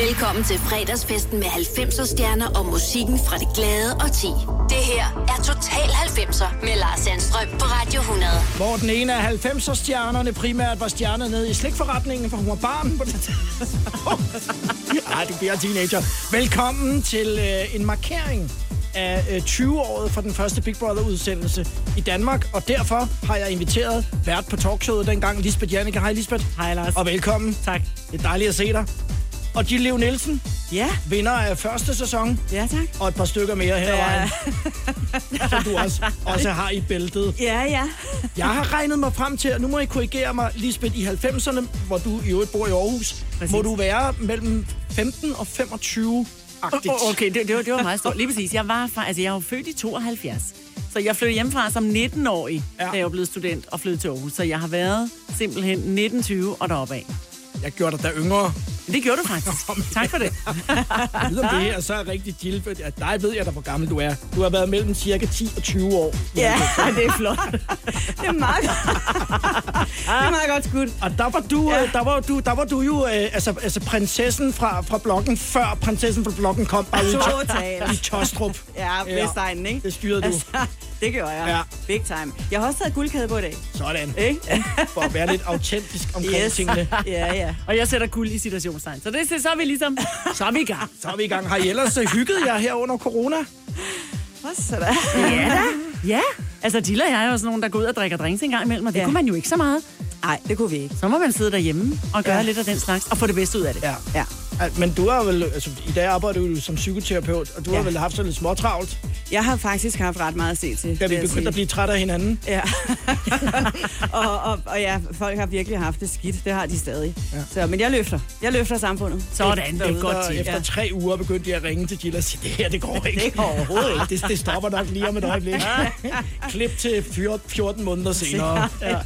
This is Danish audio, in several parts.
Velkommen til fredagsfesten med 90'er stjerner og musikken fra det glade og ti. Det her er Total 90'er med Lars Sandstrøm på Radio 100. Hvor den ene af 90'er stjernerne primært var stjerner nede i slikforretningen, for hun var barn på det Ej, det bliver teenager. Velkommen til øh, en markering af øh, 20-året for den første Big Brother-udsendelse i Danmark, og derfor har jeg inviteret vært på talkshowet dengang, Lisbeth Janneke. Hej Lisbeth. Hej Lars. Og velkommen. Tak. Det er dejligt at se dig. Og Jill Leo Nielsen, Ja, vinder af første sæson, ja tak. og et par stykker mere ad Ja. som du også, også har i bæltet. Ja, ja. Jeg har regnet mig frem til, og nu må I korrigere mig, Lisbeth, i 90'erne, hvor du i øvrigt bor i Aarhus, Præcis. må du være mellem 15 og 25 agtigt. Oh, okay, det, det, var, det var meget stort. Lige præcis. Jeg var fra, altså jeg er jo født i 72. Så jeg flyttede hjemmefra som 19-årig, Ja. ja. da jeg var blevet student og flyttede til Aarhus. Så jeg har været simpelthen 1920 og deroppe af. Jeg gjorde dig da yngre. Det gjorde du faktisk. tak for det. Om det her så er rigtig Jill, for at dig ved jeg da, hvor gammel du er. Du har været mellem cirka 10 og 20 år. Ja, det er flot. Det er meget godt. Det er meget godt skudt. Og der var du, Ja. ja. der var du, der var du jo øh, altså, altså prinsessen fra, fra blokken, før prinsessen fra blokken kom. Bare ude i. I Tostrup. Ja, Vestegnen, ikke? Det styrede du. Altså, det gjorde jeg. Ja. Big time. Jeg har også taget guldkæde på i dag. Sådan. Ikke? For at være lidt autentisk omkring Yes. tingene. Ja, ja. Og jeg sætter guld i situationstegn. Så det så er vi ligesom... Så er vi i gang. Så er vi i gang. Har I ellers øh, hygget jer her under corona? Hvad så da? Ja da. Ja. Altså, Dilla og jeg er jo sådan nogen, der går ud og drikker drinks en gang imellem, og det Ja. kunne man jo ikke så meget. Nej, det kunne vi ikke. Så må man sidde derhjemme og gøre Ja. lidt af den slags, og få det bedste ud af det. Ja. Ja. Men du har vel, altså i dag arbejder du som psykoterapeut, og du ja. Har vel haft sådan lidt småtravlt, Jeg har faktisk haft ret meget at se til. da vi begyndte at blive trætte af hinanden. Ja. og, og, og ja, folk har virkelig haft det skidt. Det har de stadig. Ja. Så, men jeg løfter. Jeg løfter samfundet. Sådan, det er godt til. Efter Ja. tre uger begyndte jeg at ringe til Jill og sige, det her, det går ikke. Det går overhovedet ikke. Det, det stopper nok lige om et øjeblik. Klip til 14 14 måneder senere. Ja.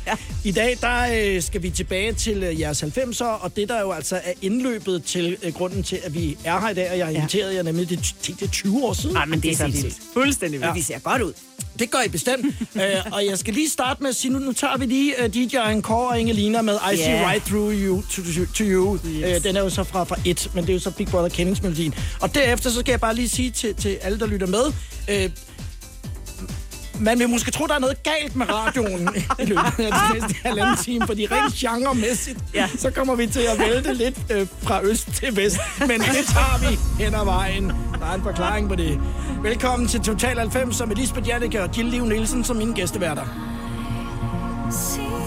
I dag, der øh, skal vi tilbage til øh, jeres 90'er, og det der jo altså er indløbet til øh, grunden til, at vi er her i dag, og jeg har inviteret jer nemlig, det, det, er 20 år siden. Nej, men det er så sindssygt. vildt. Fuldstændig Ja. Vi ser godt ud. Det gør I bestemt. øh, og jeg skal lige starte med at sige, nu, nu tager vi lige uh, DJ'en Kåre og Ingelina med I See Ja. Right Through You to, to, You. Yes. Uh, den er jo så fra, fra et, men det er jo så Big Brother kendingsmelodien. Og derefter så skal jeg bare lige sige til, til alle, der lytter med, øh, man vil måske tro, der er noget galt med radioen i løbet af de næste halvanden time, fordi rent genremæssigt, ja. Så kommer vi til at vælte lidt øh, fra øst til vest. Men det tager vi hen ad vejen. Der er en forklaring på det. Velkommen til Total 90 med Lisbeth Janneke og Jill Liv Nielsen som mine gæsteværter. See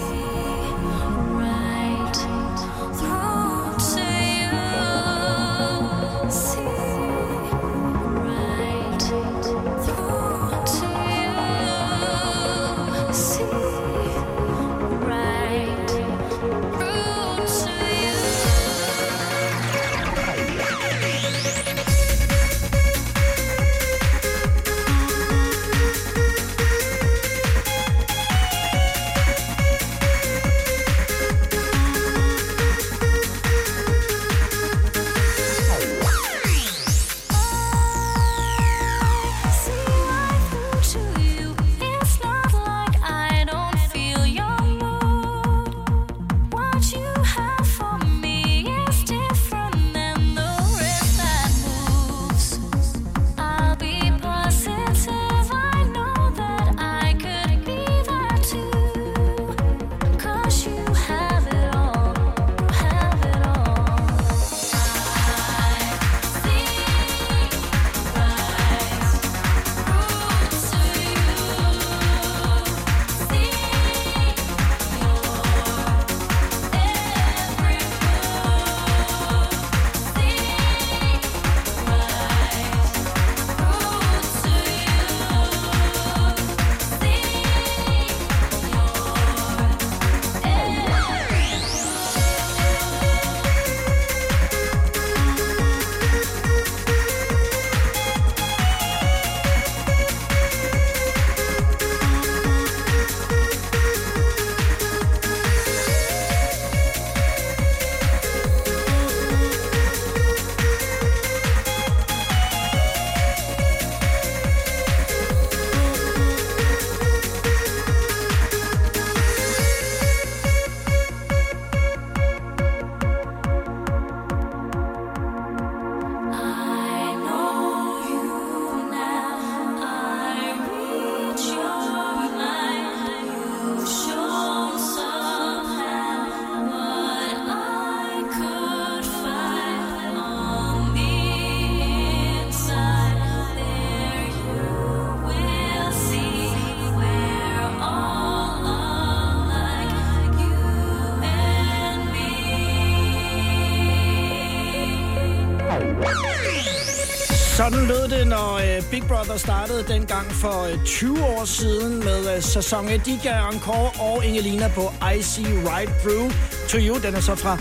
Big Brother startede dengang for øh, 20 år siden med øh, sæson 1. DJ Encore og Ingelina på I See Right Through to You. Den er så fra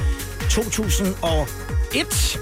2001.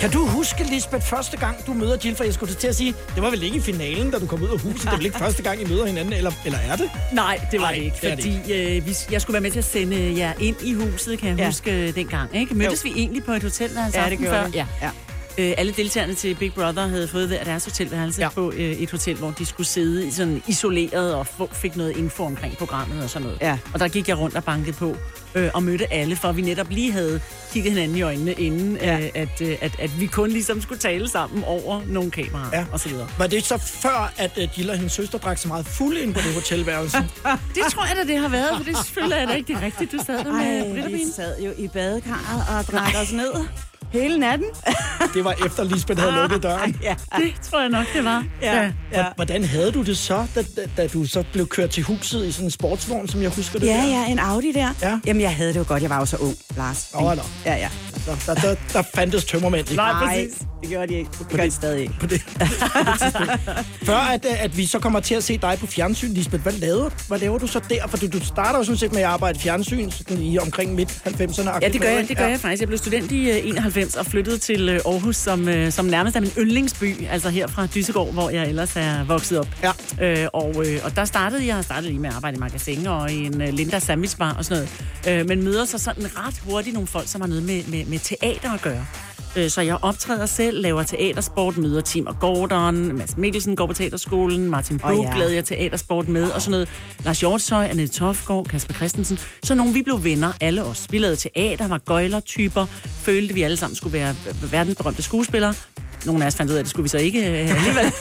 Kan du huske, Lisbeth, første gang du møder Jill? For jeg skulle til at sige, det var vel ikke i finalen, da du kom ud af huset. Det vel ikke første gang, I møder hinanden, eller, eller er det? Nej, det var Nej, det ikke, det det fordi øh, vi, jeg skulle være med til at sende jer ind i huset, kan jeg Ja. huske øh, dengang. Ikke? Mødtes vi egentlig på et hotelværelse Ja, det gjorde før? vi. Ja. ja. Øh, alle deltagerne til Big Brother havde fået hver deres hotelværelse Ja. på øh, et hotel, hvor de skulle sidde i sådan isoleret og få, fik noget info omkring programmet og sådan noget. Ja. Og der gik jeg rundt og bankede på øh, og mødte alle, for vi netop lige havde kigget hinanden i øjnene, inden Ja. øh, at, øh, at, at vi kun ligesom skulle tale sammen over nogle kameraer Ja. og så videre. Var det så før, at øh, Jill og hendes søster drak så meget fuld ind på det hotelværelse? Det tror jeg da, det har været, for det selvfølgelig er det ikke rigtigt. Du sad der med Ej, vi sad jo i badekarret og drak os ned hele natten. det var efter Lisbeth havde lukket døren. Ja. Det tror jeg nok, det var. Ja. ja. Hvordan havde du det så, da, da, da du så blev kørt til huset i sådan en sportsvogn, som jeg husker det Ja, der? ja, en Audi der. Ja. Jamen, jeg havde det jo godt. Jeg var jo så ung, Lars. Nå, nå. Ja, ja. Der, der, der, der fandtes tømmermænd. ikke? Nej, Nej, præcis. Det gjorde de ikke. Det gør de stadig ikke. På det. Før at, øh, at vi så kommer til at se dig på fjernsyn, Lisbeth, hvad laver, hvad laver du så der? For du, du starter jo sådan set med at arbejde i fjernsyn sådan i omkring midt-90'erne. Ja, det gør jeg, det gør jeg faktisk. Jeg blev student i øh, 91 og flyttede til øh, Aarhus, som, øh, som nærmest er min yndlingsby, altså her fra Dysegård, hvor jeg ellers er vokset op. Ja. Øh, og, øh, og der startede jeg, startede lige med at arbejde i magasin og i en øh, Linda Sandwich Bar og sådan noget. Øh, men møder så sådan ret hurtigt nogle folk, som har noget med, med, med teater at gøre. Øh, Så jeg optræder selv, laver teatersport, møder Tim og Gordon, Mads Mikkelsen går på teaterskolen, Martin Åh, Brug ja. oh, lavede jeg teatersport med, og sådan noget. Lars Hjortshøj, Annette Tofgaard, Kasper Christensen. Så nogle, vi blev venner, alle os. Vi lavede teater, var gøjler-typer, følte, vi alle sammen skulle være verdensberømte skuespillere. Nogle af os fandt ud af, at det skulle vi så ikke øh, alligevel.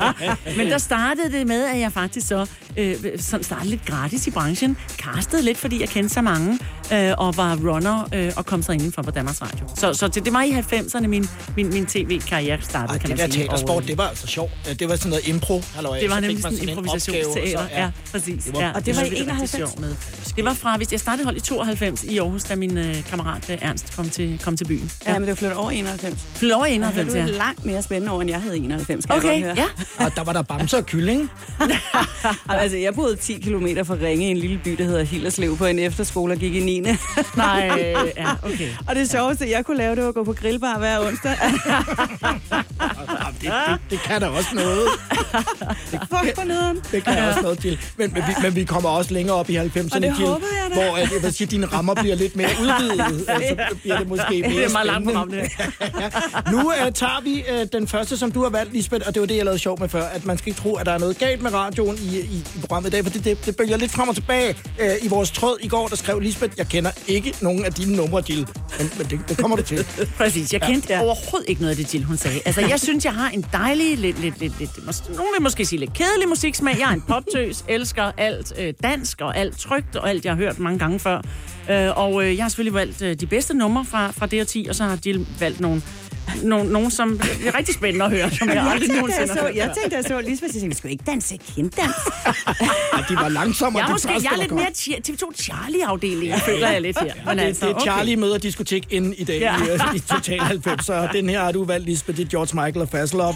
Men der startede det med, at jeg faktisk så øh, sådan startede lidt gratis i branchen. Castede lidt, fordi jeg kendte så mange, øh, og var runner øh, og kom så indenfor på Danmarks Radio. Så, så det, det var i 90'erne, min, min, min tv-karriere startede, Ej, kan det man der sige. teatersport, Og, øh, det var altså sjovt. Det var sådan noget impro, halløj. det var nemlig sådan en improvisationsteater. så- Ja, præcis. Det var- ja, Og det var i synes jeg, rigtig 91? sjovt Med. Det var fra, hvis jeg startede hold i 92 i Aarhus, da min øh, kammerat øh, Ernst kom til, kom til byen. Ja, men det var flyttet over 91. Flyttede over i Ja, 91, du er ja. Langt mere spændende år, end jeg havde i 91, kan Okay, jeg ja. Og der var der bamser og kylling. Altså, jeg boede 10 km fra Ringe i en lille by, der hedder Hillerslev, på en efterskole og gik i 9. Nej, øh, ja, okay. og det sjoveste, jeg kunne lave, det var at gå på grillbar hver onsdag. Jamen, det, det, det kan da også noget. Fuck for nederen. Det kan også noget til. Men, men, vi, men vi kommer også længere op i 90'erne, Og det Jill, hvor at, jeg vil sige, dine rammer bliver lidt mere udvidet. Altså, så bliver det måske mere Det er meget langt program, det. Nu uh, tager vi uh, den første, som du har valgt, Lisbeth, og det var det, jeg lavede sjov med før, at man skal ikke tro, at der er noget galt med radioen i, i, i programmet i dag, for det, det, det bølger lidt frem og tilbage. Uh, I vores tråd i går, der skrev Lisbeth, jeg kender ikke nogen af dine numre, Jill. Men, men det, det kommer du til. Præcis. Jeg kendte Ja. overhovedet ikke noget af det, Jill, hun sagde. Altså, jeg synes, jeg har en dejlig, lidt, lidt, lidt, lidt mås- nogen vil måske sige lidt kedelig musiksmag. Jeg er en poptøs, elsker alt øh, dansk og alt trygt og alt, jeg har hørt mange gange før. Øh, og øh, jeg har selvfølgelig valgt øh, de bedste numre fra, fra det årti, og så har Jill valgt nogle, nogle, nogle som er rigtig spændende at høre, som jeg Jeg aldrig tænkte, nogensinde jeg så, jeg tænkte, jeg så Lisbeth, jeg tænkte, skal ikke danse kenddans? At de var langsomme, Jeg måske, første, jeg er der lidt mere Chi- TV2 Charlie-afdeling, føler jeg lidt her. Men Det, altså, det er okay. Charlie møder diskotek inden i dag Ja. ja. i, i Total 90, så den her har du valgt, Lisbeth, det er George Michael og Fasselop.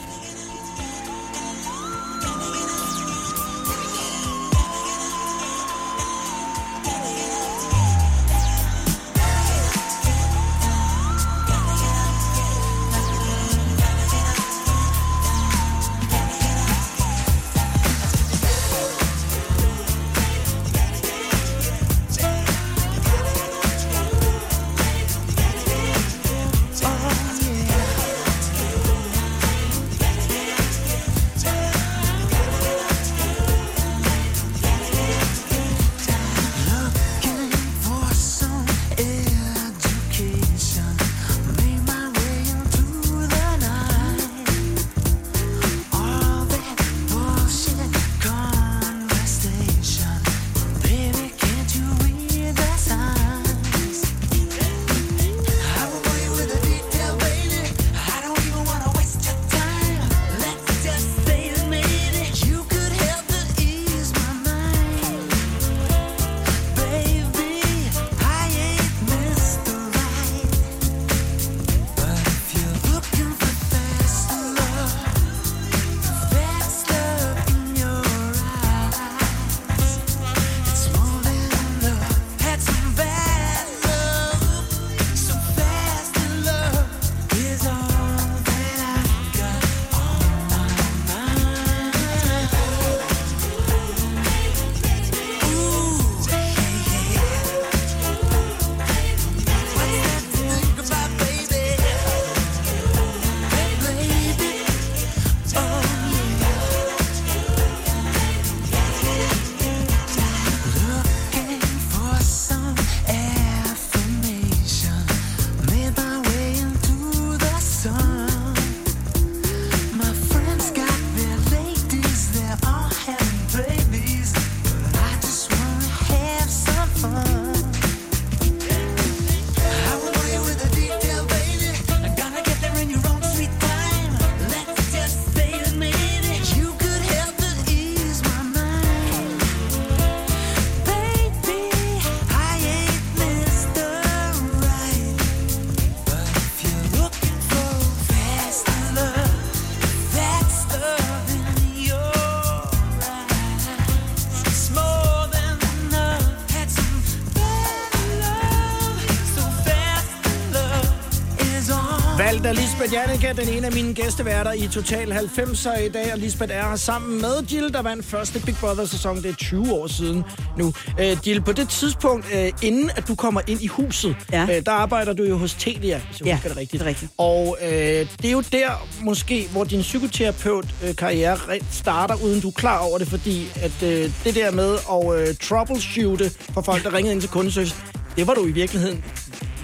Lisbeth Janneke, den ene af mine gæsteværter i Total 90'er i dag. Og Lisbeth er her sammen med Jill, der vandt første Big Brother-sæson. Det er 20 år siden nu. Øh, Jill, på det tidspunkt, øh, inden at du kommer ind i huset, Ja. øh, der arbejder du jo hos Telia, hvis jeg Ja, husker det rigtigt. det er rigtigt. Og øh, det er jo der måske, hvor din psykoterapeut-karriere starter, uden du er klar over det, fordi at øh, det der med at øh, troubleshoote for folk, der ringede ind til kundeservice, det var du i virkeligheden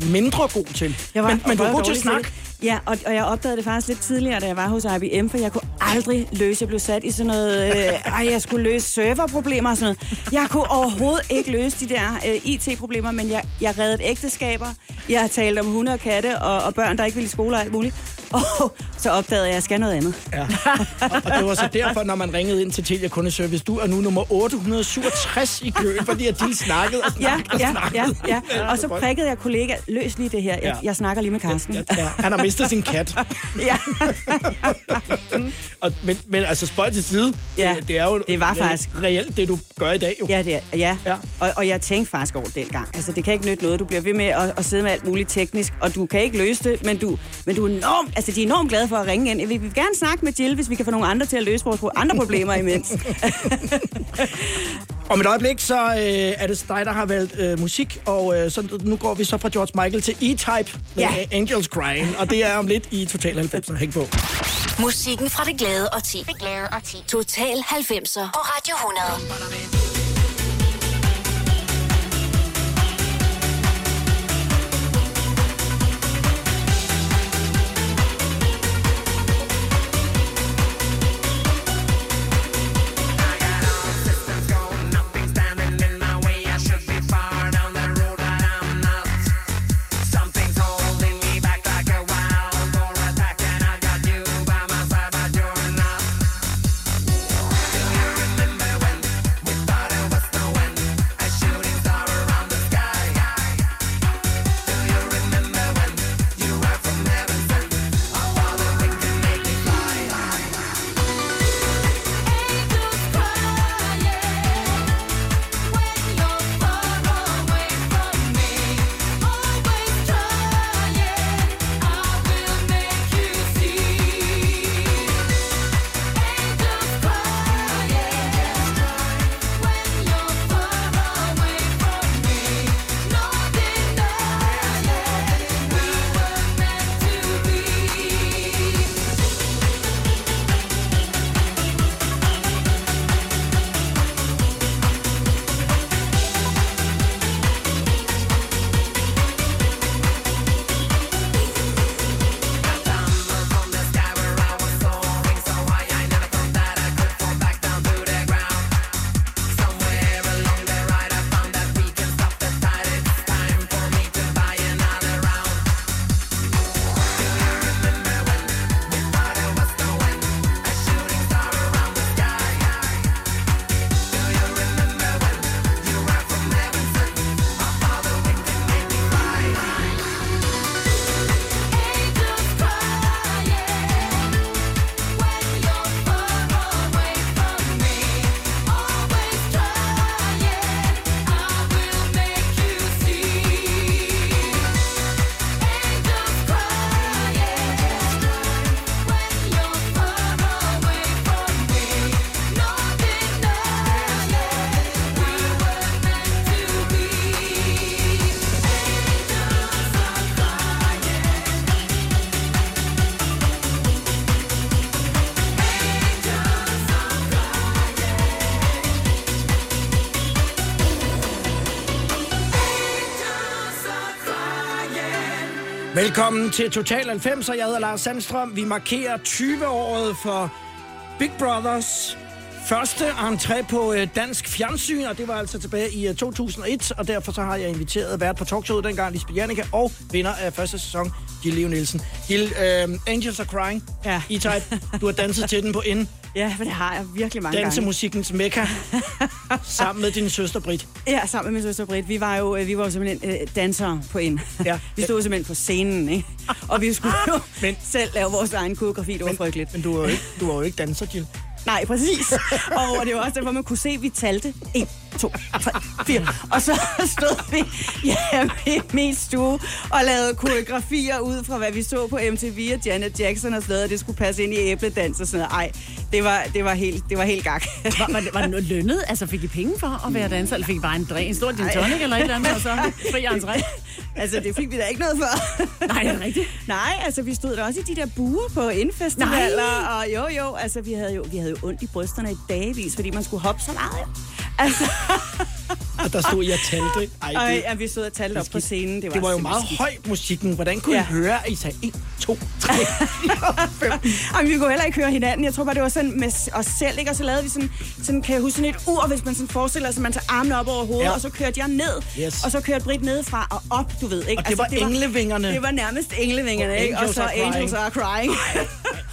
mindre god til. Jeg var, men, men du var god til at snakke. Ja, og, og jeg opdagede det faktisk lidt tidligere, da jeg var hos IBM, for jeg kunne aldrig løse. Jeg blev sat i sådan noget... Øh, ej, jeg skulle løse serverproblemer og sådan noget. Jeg kunne overhovedet ikke løse de der øh, IT-problemer, men jeg, jeg reddede ægteskaber. Jeg har talt om hunde og katte og, og børn, der ikke ville i skole og alt muligt. Og så opdagede jeg, at jeg skal noget andet. Ja. Og, og det var så derfor, når man ringede ind til Telia Kundeservice, du er nu nummer 867 i køen, fordi at de snakkede og Ja, snakkede og ja, snakkede. ja, ja. Og så prikkede jeg kollega, løs lige det her. Jeg, Ja. jeg snakker lige med Carsten. Ja, ja, han har mistet sin kat. Ja. Og, men, men altså, spøj til side, Ja, det, det er jo det var faktisk- reelt det, du gør i dag. Jo. Ja, det er, ja. Ja. ja. Og, og jeg tænkte faktisk over det dengang. Altså, det kan ikke nytte noget. Du bliver ved med at, at sidde med alt muligt teknisk, og du kan ikke løse det, men du, men du er enormt, altså, de er enormt glade for at ringe ind. Vi vil gerne snakke med Jill, hvis vi kan få nogle andre til at løse vores andre problemer imens. Om et øjeblik, så øh, er det dig, der har valgt øh, musik, og øh, så, nu går vi så fra George Michael til E-Type med Ja. Angels Crying, og det er om lidt i Total 90. Hæng på. Musikken fra det glade og ti. Det glade og ti. Total 90'er på Radio 100. Velkommen til Total 90, og jeg hedder Lars Sandstrøm. Vi markerer 20-året for Big Brothers første entré på øh, dansk fjernsyn, og det var altså tilbage i øh, 2001, og derfor så har jeg inviteret vært på talkshowet dengang, Lisbeth Janneke, og vinder af første sæson, Jill Leo Nielsen. Jill, øh, Angels Are Crying, Ja. E-Type, du har danset til den på ind. Ja, for det har jeg virkelig mange. Dansemusikkens mekka, sammen med din søster Britt. Ja, sammen med min søster Britt. Vi var jo, øh, vi var jo simpelthen øh, dansere på ind. Ja. Vi stod simpelthen på scenen, ikke? Og vi skulle jo Men- selv lave vores egen koreografi. Det var frygteligt. Men du var jo ikke, du var jo ikke danser, Jill. Nej, præcis. Og det var også derfor, man kunne se, at vi talte 1, 2, 3, 4. Og så stod vi hjemme i min stue og lavede koreografier ud fra, hvad vi så på MTV og Janet Jackson og sådan noget, og det skulle passe ind i æbledans og sådan noget. Ej, det var, det var, helt, det var helt gak. Var, var, det- var det noget lønnet? Altså, fik I penge for at være danser, eller fik I bare en, drik, en stor gin tonic eller et eller andet, og så fri entré? altså, det fik vi da ikke noget for. Nej, det er rigtigt. Nej, altså vi stod der også i de der buer på indfestivaler, og jo jo, altså vi havde jo, vi havde jo ondt i brysterne i dagevis, fordi man skulle hoppe så meget. Altså, Og der stod jeg og talte. Ej, og, det, ja, vi stod og talte op på scenen. Det var, det var jo meget skidt. høj musikken. Hvordan kunne Ja. I høre, at I sagde 1, 2, 3, 4, 5? Ej, men vi kunne heller ikke høre hinanden. Jeg tror bare, det var sådan med os selv, ikke? Og så lavede vi sådan, sådan kan jeg huske, sådan et ur, hvis man sådan forestiller sig, at man tager armene op over hovedet, Ja. og så kørte jeg ned, Yes. og så kørte Britt nedefra og op, du ved, ikke? Og det var englevingerne. Det var nærmest englevingerne, Og ikke? Og så. Angels Are Crying.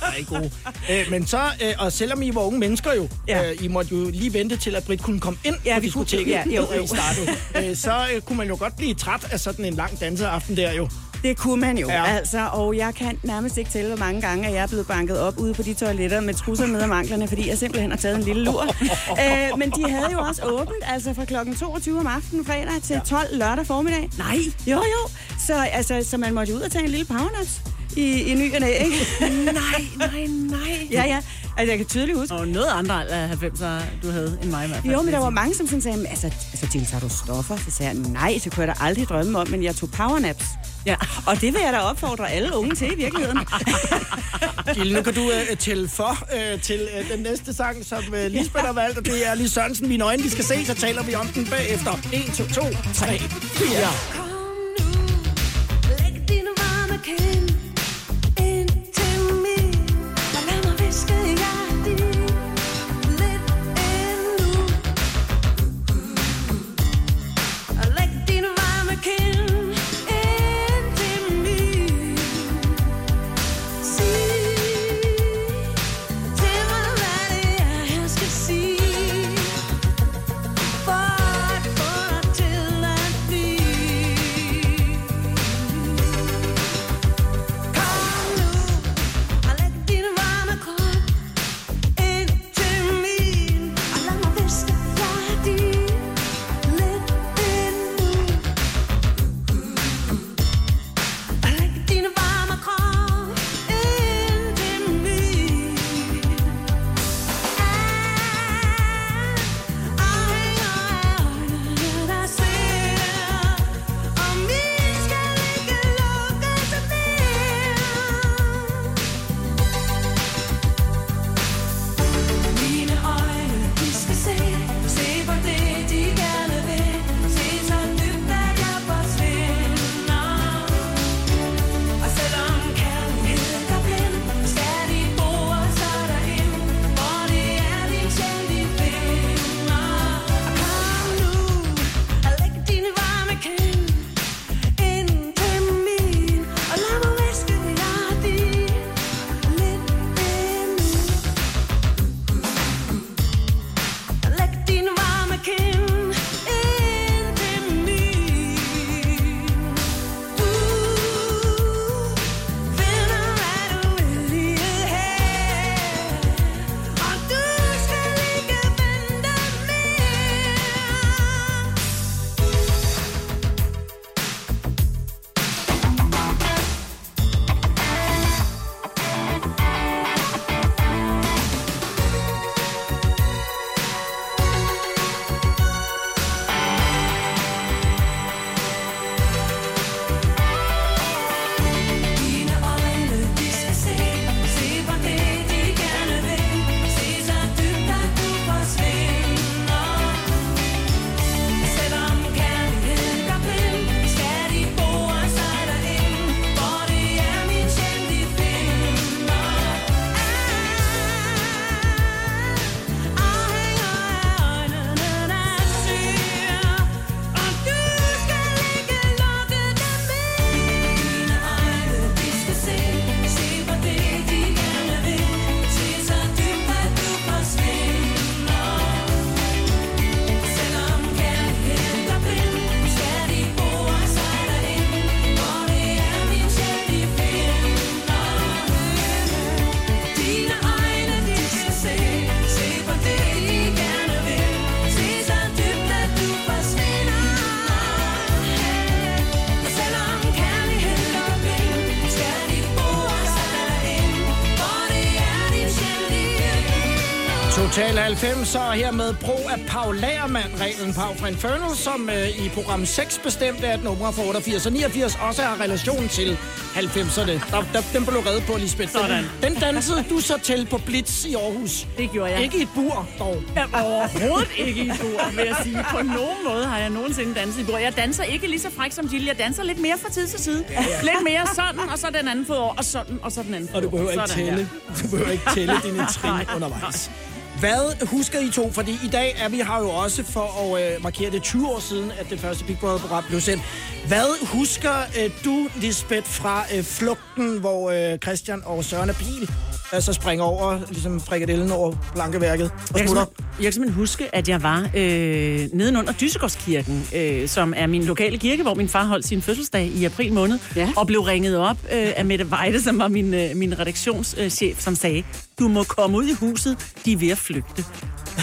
Ej, gode. Øh, men så, øh, og selvom I var unge mennesker jo, Ja. øh, I måtte jo lige vente til, at Britt kunne komme ind Ja, på diskoteket, ja, jo, da I jo. startede. øh, så øh, kunne man jo godt blive træt af sådan en lang danseaften der jo. Det kunne man jo, Ja. altså. Og jeg kan nærmest ikke tælle, hvor mange gange, at jeg er blevet banket op ude på de toiletter med trusser ned om anklerne, fordi jeg simpelthen har taget en lille lur. øh, men de havde jo også åbent, altså fra klokken 22 om aftenen fredag til 12 lørdag formiddag. Nej. Jo, jo. Så, altså, så man måtte jo ud og tage en lille powernaps i, i ny og næ, ikke? Nej, nej, nej. ja, ja. Altså, jeg kan tydeligt huske. Og noget andre af 90'er, du havde end mig i hvert fald. Jo, men der var mange, som sådan sagde, "Men altså, altså Jill, tager du stoffer? Så sagde jeg, nej, det kunne jeg da aldrig drømme om, men jeg tog powernaps. Ja. Og det vil jeg da opfordre alle unge til i virkeligheden. Gilde, nu kan du øh, tælle for øh, til øh, den næste sang, som øh, Lisbeth har valgt, og det er Lis Sørensen, Mine øjne, de skal se, så taler vi om den bagefter. 1, 2, 2, 3, 4. 90 og hermed brug af Paul Lagermand, reglen Pau fra Infernal, som øh, i program 6 bestemte, at numre fra 88 og 89 også har relation til 90'erne. Der, der, den blev reddet på, Lisbeth. Sådan. den dansede du så til på Blitz i Aarhus. Det gjorde jeg. Ikke i et bur, dog. Ja, overhovedet ikke i bord, vil jeg sige. På nogen måde har jeg nogensinde danset i bord. Jeg danser ikke lige så fræk som Gilles. Jeg danser lidt mere fra tid til side. Lidt mere sådan, og så den anden fod over, og sådan, og så den anden Og du behøver ikke Sådan, tælle, du behøver ikke tælle dine trin undervejs. Hvad husker I to? Fordi i dag er vi har jo også for at øh, markere det 20 år siden, at det første Big Brother-program blev sendt. Hvad husker øh, du, Lisbeth, fra øh, flugten, hvor øh, Christian og Søren og Pil altså springer over, ligesom frikadellen over plankeværket og Jeg kan, smutter? simpelthen- jeg kan simpelthen huske, at jeg var øh, nedenunder Dysegårdskirken, øh, som er min lokale kirke, hvor min far holdt sin fødselsdag i april måned, Ja. og blev ringet op øh, af Mette Weide, som var min, øh, min redaktionschef, som sagde, du må komme ud i huset, de er ved at flygte.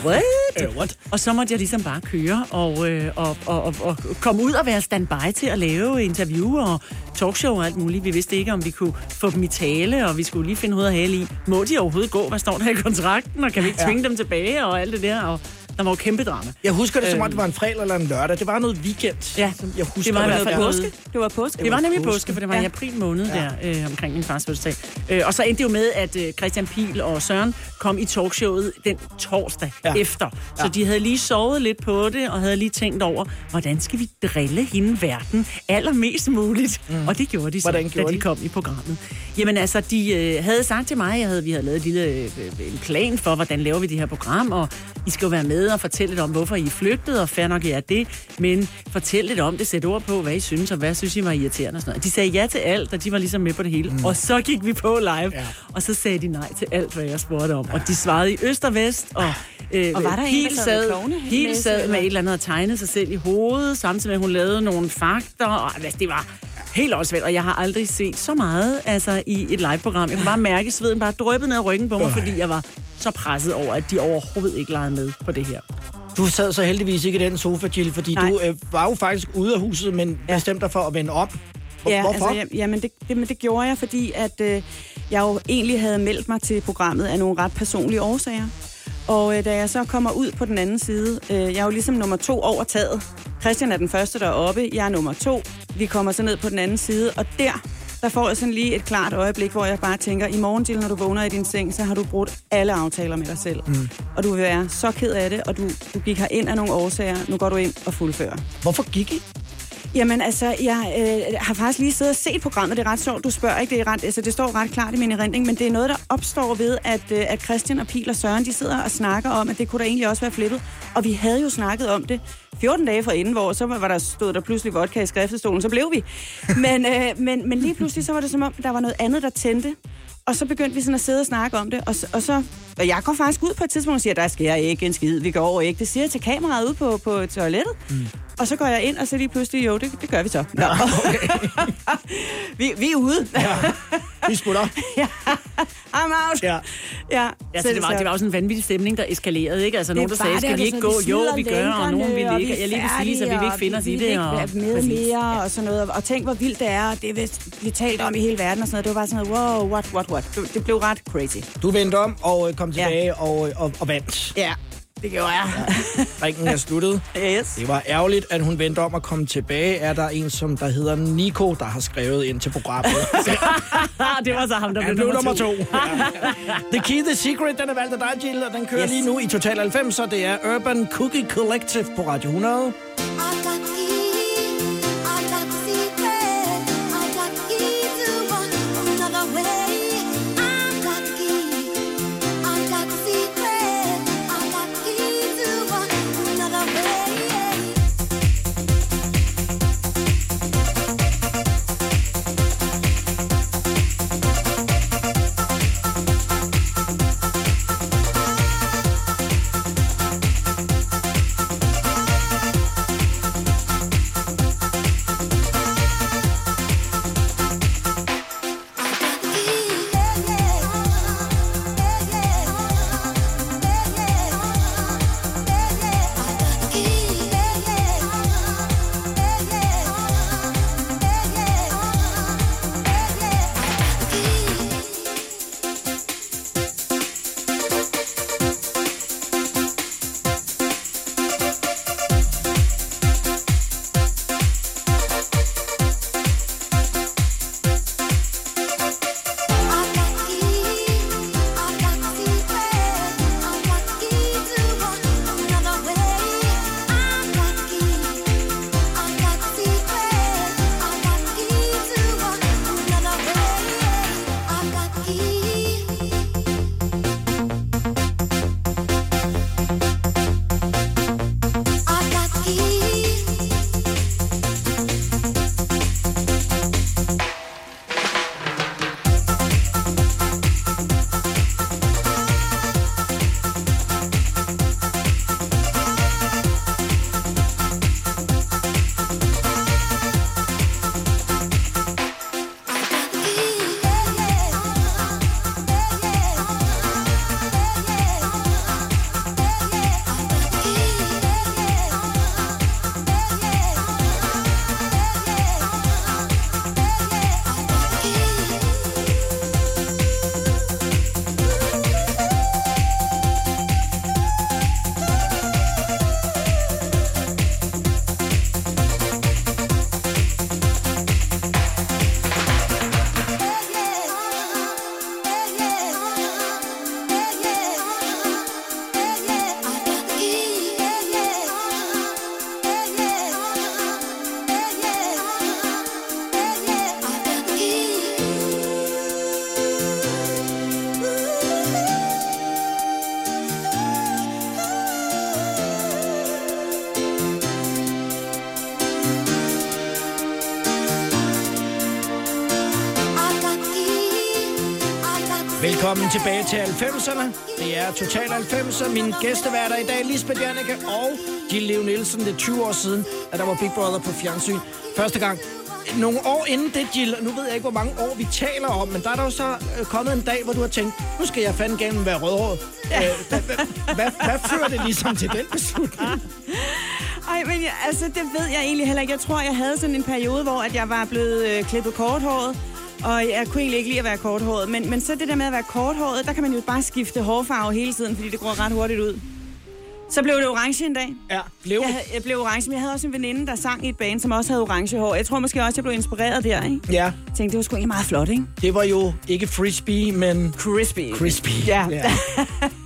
What? Øh, what? Og så måtte jeg ligesom bare køre og, øh, og, og, og, og komme ud og være standby til at lave interview og talkshow og alt muligt. Vi vidste ikke, om vi kunne få dem i tale, og vi skulle lige finde hoved og hale i. Må de overhovedet gå? Hvad står der i kontrakten? Og kan vi ikke tvinge dem tilbage? Og alt det der. Og der var jo kæmpe drama. Jeg husker det som om, Øhm. det var en fredag eller en lørdag. Det var noget weekend. Ja, som jeg husker, det var i hvert noget fald påske. Det var påske. Det var nemlig påske. påske, for det var ja. i Ja. april måned der, øh, omkring min fars fødselsdag. Øh, og så endte det jo med, at øh, Christian Pil og Søren kom i talkshowet den torsdag Ja. ja. efter. Så Ja. de havde lige sovet lidt på det, og havde lige tænkt over, hvordan skal vi drille hende verden allermest muligt? Mm. Og det gjorde de så, Hvordan gjorde da de kom i programmet. Jamen altså, de øh, havde sagt til mig, jeg havde, vi havde lavet et lille, øh, en plan for, hvordan laver vi det her program, og I skal jo være med og fortælle lidt om, hvorfor I er flygtet, og fair nok I er det, men fortæl lidt om det, sæt ord på, hvad I synes, og hvad synes I var irriterende og sådan noget. De sagde ja til alt, og de var ligesom med på det hele. Mm. Og så gik vi på live, Ja. og så sagde de nej til alt, hvad jeg spurgte om. Og de svarede i øst og vest, og Øh, Og var der en, Pil der sad med Pil sad med et eller andet og tegnede sig selv i hovedet, samtidig med, at hun lavede nogle fakter. Og, altså, det var helt åndssvagt, og jeg har aldrig set så meget altså, i et live-program. Jeg kunne bare mærke sveden bare dryppede ned ad ryggen på mig, fordi jeg var så presset over, at de overhovedet ikke legede med på det her. Du sad så heldigvis ikke i den sofa, Jill, fordi Nej. du øh, var jo faktisk ude af huset, men ja. bestemte dig for at vende om. Hvor, Ja, hvorfor? altså, ja, jamen det, det, men det gjorde jeg, fordi at øh, jeg jo egentlig havde meldt mig til programmet af nogle ret personlige årsager. Og øh, da jeg så kommer ud på den anden side, øh, jeg er jo ligesom nummer to over taget. Christian er den første, der er oppe, jeg er nummer to. Vi kommer så ned på den anden side, og der, der får jeg sådan lige et klart øjeblik, hvor jeg bare tænker, i morgen, Jill, når du vågner i din seng, så har du brudt alle aftaler med dig selv. Mm. Og du vil være så ked af det, og du, du gik her ind af nogle årsager. Nu går du ind og fuldfører. Hvorfor gik I? Jamen altså, jeg øh, har faktisk lige siddet og set programmet. Det er ret sjovt, du spørger ikke. Det, er ret, altså, det står ret klart i min erindring, men det er noget, der opstår ved, at, øh, at Christian og Pil og Søren, de sidder og snakker om, at det kunne da egentlig også være flippet. Og vi havde jo snakket om det 14 dage forinden, hvor så var der stod der pludselig vodka i skriftestolen, så blev vi. Men, øh, men, men lige pludselig så var det som om, der var noget andet, der tændte. Og så begyndte vi sådan at sidde og snakke om det, og, og så... Og jeg går faktisk ud på et tidspunkt og siger, der sker ikke en skid, vi går over ikke. Det siger jeg til kameraet ude på, på toilettet. Mm. Og så går jeg ind, og så lige pludselig, jo, det, det gør vi så. Nå. Okay. vi, vi er ude. Ja. Vi smutter. I'm out. Ja. ja. Ja, så det var, det var jo sådan en vanvittig stemning, der eskalerede, ikke? Altså, nogen, der sagde, det, skal vi og ikke gå? vi Jo, vi gør, og nogen lænkerne, vil ikke. Jeg lige vil sige, så vi vil ikke finde os i det. Og vi vil ikke være med mere, og sådan noget. Og tænk, hvor vildt det er, det vil blive talt om i hele verden og sådan noget. Det var bare sådan noget, wow, what, what, what. Det, det blev ret crazy. Du vendte om og øh, kom Ja. tilbage og, og, og vandt. Ja, det gjorde jeg. Ringen er sluttet. Yes. Det var ærgerligt, at hun vendte om og kom tilbage. Er der en, som der hedder Nico, der har skrevet ind til programmet? det var så ham, der blev nummer nummer to. to. Ja. The Key, The Secret, den er valgt af dig, Jill, og den kører yes. Yes. lige nu i Total 90, så det er Urban Cookie Collective på Radio 100. Velkommen tilbage til 90'erne. Det er Total 90'er. Mine gæsteværter i dag, Lisbeth Janneke og Jill Leo Nielsen. Det er 20 år siden, at der var Big Brother på fjernsyn. Første gang. Nogle år inden det, Jill, og nu ved jeg ikke, hvor mange år vi taler om, men der er der jo så øh, kommet en dag, hvor du har tænkt, nu skal jeg fandme gennem være rødhåret. Ja. Øh, hvad, hvad, hvad, hvad fører det ligesom til den beslutning? Ej, men jeg, altså, det ved jeg egentlig heller ikke. Jeg tror, jeg havde sådan en periode, hvor at jeg var blevet øh, klippet korthåret. Og jeg kunne egentlig ikke lide at være korthåret. Men, men så det der med at være korthåret, der kan man jo bare skifte hårfarve hele tiden, fordi det går ret hurtigt ud. Så blev det orange en dag. Ja, blev Jeg, jeg blev orange, men jeg havde også en veninde, der sang i et band, som også havde orange hår. Jeg tror måske også, jeg blev inspireret der, ikke? Ja, Jeg tænkte, det var sgu egentlig meget flot, ikke? det var jo ikke frisbee, men Crispy. crispy. Ja.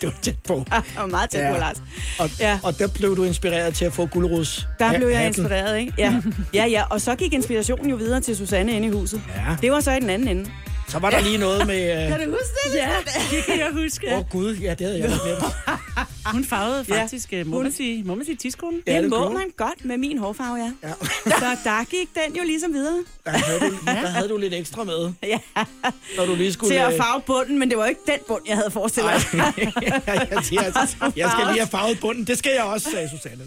det var tæt på. Var meget tæt på, Lars. Og, Ja. og der blev du inspireret til at få gulerods. Der blev jeg inspireret, ikke? Ja. ja, ja. Og så gik inspirationen jo videre til Susanne inde i huset. Ja. Det var så i den anden ende. Så var der lige noget med... øh, Kan du huske det? Ja, det kan jeg huske. Åh oh, gud, ja, det havde jeg glemt. Hun farvede faktisk, ja. må, man sige, må man sige tidskolen? Ja, det, må kunne. man godt med min hårfarve, ja. Ja. Så der gik den jo ligesom videre. Der havde, du, der havde du lidt ekstra med, Ja. når du lige skulle... Til at øh, farve bunden, men det var ikke den bund, jeg havde forestillet mig. jeg, siger, altså, jeg skal lige have farvet bunden. Det skal jeg også, sagde Susanne.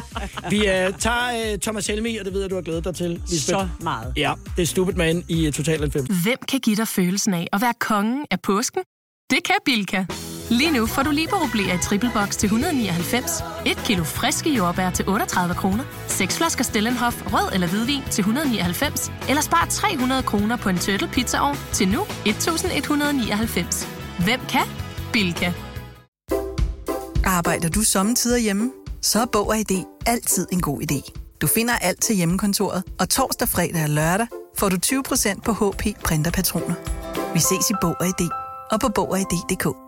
Vi uh, tager uh, Thomas Helmi, og det ved jeg, du har glædet dig til, Lisbeth. Så meget. Ja, det er Stupid Man i uh, Total 90. Hvem kan give dig følelsen af at være kongen af påsken? Det kan Bilka! Lige nu får du liberobleer i triple box til 199, et kilo friske jordbær til 38 kroner, seks flasker Stellenhof rød eller hvidvin til 199, eller spar 300 kroner på en turtle pizzaovn til nu 1199. Hvem kan? Bilka. Arbejder du sommetider hjemme? Så er Bog og ID altid en god idé. Du finder alt til hjemmekontoret, og torsdag, fredag og lørdag får du 20% på HP printerpatroner. Vi ses i Bog og ID og på Bog og ID.dk.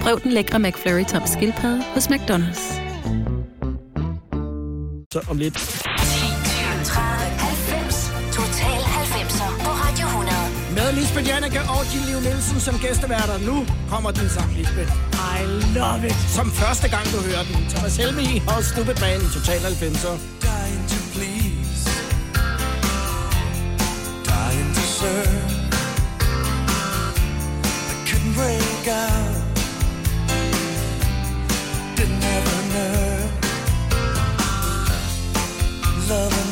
Prøv den lækre McFlurry tom skildpadde hos McDonald's. Så om lidt. 10, 20, 30, 90. Total 90'er på Radio 100. Med Lisbeth Janneke og Jill Leo Nielsen som gæsteværter. Nu kommer din sang, Lisbeth. I love it. Som første gang, du hører den. Thomas Helmi og Stupid Man i Total 90'er. Dying to please. Dying to serve. I couldn't break out. Love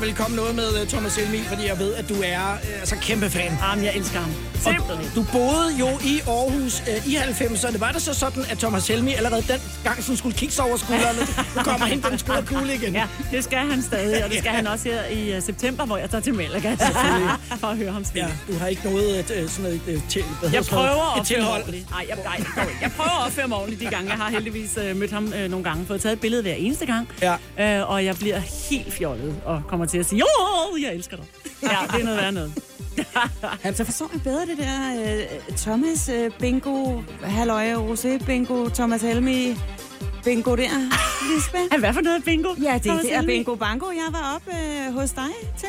vil komme noget med uh, Thomas Helmi, fordi jeg ved, at du er uh, altså kæmpe fan. Jamen, jeg elsker ham. Og du boede jo i Aarhus uh, i 90'erne. Var det så sådan, at Thomas Helmi allerede den gang sådan skulle kigge sig over skuldrene? Nu kommer hen den skulle kugle igen. Ja, det skal han stadig, og det skal han også her i uh, september, hvor jeg tager til Malaga, for at høre ham spille. Ja, du har ikke noget uh, sådan noget uh, til, hvad hedder Jeg prøver at opføre mig ordentligt. Nej, jeg, nej, jeg prøver at opføre mig ordentligt de gange. Jeg har heldigvis øh, mødt ham øh, nogle gange, fået taget et billede hver eneste gang. Ja. Øh, og jeg bliver helt fjollet og kommer til at sige, jo, jeg elsker dig. Ja, det er noget værd noget. Så forstår jeg bedre det der øh, Thomas øh, Bingo, Halløje Rosé Bingo, Thomas Helmi Bingo der, Lisbeth. Hvad for noget bingo? Ja, det, det er? Bingo Bango, jeg var op øh, hos dig til.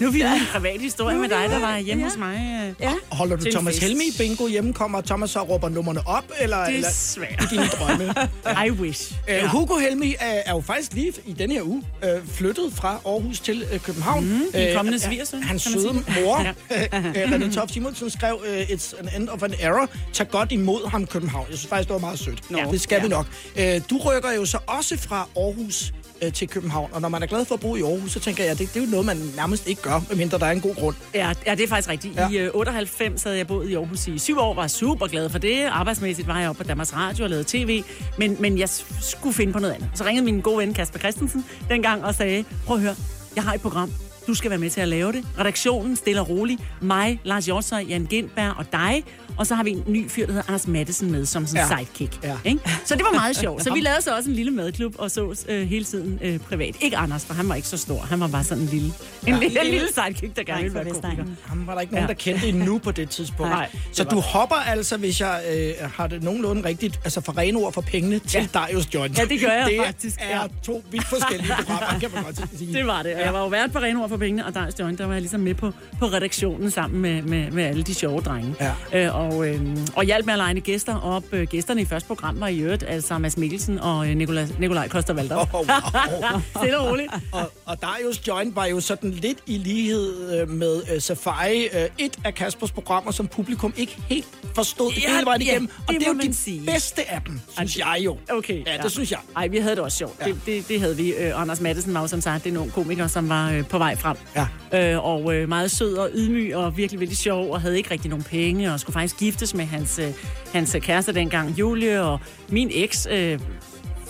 Nu er vi ja. en privat historie Nu med dig, der var hjemme Ja. hos mig. Øh. Ja. Holder du Thomas fest. Helmi i bingo hjemme? Kommer Thomas så og råber nummerne op? Eller, eller Desværre. i dine drømme? I wish. Uh, Hugo Helmi er, er jo faktisk lige i denne her uge uh, flyttet fra Aarhus til uh, København. Mm, din Øh, kommende ja, svigersøn, Hans søde det? mor, Ja. uh, René Toft Simonsen, skrev, uh, It's an end of an era. Tag godt imod ham, København. Jeg synes faktisk, det var meget sødt. Ja. Det skal Ja. vi nok. Uh, du rykker jo så også fra Aarhus uh, til København, og når man er glad for at bo i Aarhus, så tænker jeg, det, det er jo noget, man nærmest ikke gør, medmindre der er en god grund. Ja, ja, det er faktisk rigtigt. Ja. I øh, 98 havde jeg boet i Aarhus i syv år, var super glad for det. Arbejdsmæssigt var jeg oppe på Danmarks Radio og lavede tv, men, men jeg skulle finde på noget andet. Så ringede min gode ven Kasper Christensen dengang og sagde, prøv at høre, jeg har et program. Du skal være med til at lave det. Redaktionen stille og roligt. Mig, Lars Hjortøj, Jan Gindberg og dig. Og så har vi en ny fyr, der hedder Anders Madsen med som sådan Ja. sidekick. Ja. Ikke? Så det var meget sjovt. Så vi lavede så også en lille madklub og så øh, hele tiden øh, privat. Ikke Anders, for han var ikke så stor. Han var bare sådan en lille, en, ja. lille, en lille sidekick, der gerne ville være komiker. Ham var der ikke nogen, der kendte endnu på det tidspunkt. Nej, så det du var- hopper altså, hvis jeg øh, har det nogenlunde rigtigt, altså fra rene ord for pengene til ja. Darius Joint. Ja, det gør jeg det faktisk, Det er ja. to vidt forskellige programmer, kan man godt sige. Det var det, jeg var jo vært på Renord for pengene, og Dejs Joint, der var jeg ligesom med på, på redaktionen sammen med, med, med alle de sjove drenge. Ja. Øh, og, øh, og hjalp med at legne gæster op. Øh, Gæsterne i første program var i øvrigt, altså Mads Mikkelsen og øh, Nikolaj, Nikolaj koster Valder. Oh, wow. Stille og roligt. og, og Darius Joint var jo sådan lidt i lighed øh, med øh, Safari, øh, et af Kaspers programmer, som publikum ikke helt forstod Ja, hele vejen ja, igennem. og det det er jo de sige. bedste af dem, synes jeg jo. Okay. Ja, det synes jeg. Ej, vi havde det også sjovt. Ja. Det, det, det havde vi. Øh, Anders Madsen var jo som sagt en ung komiker, som var øh, på vej frem. Ja. Øh, og øh, meget sød og ydmyg og virkelig, virkelig sjov, og havde ikke rigtig nogen penge, og skulle faktisk giftes med hans, øh, hans kæreste dengang, Julie, og min eks... Øh,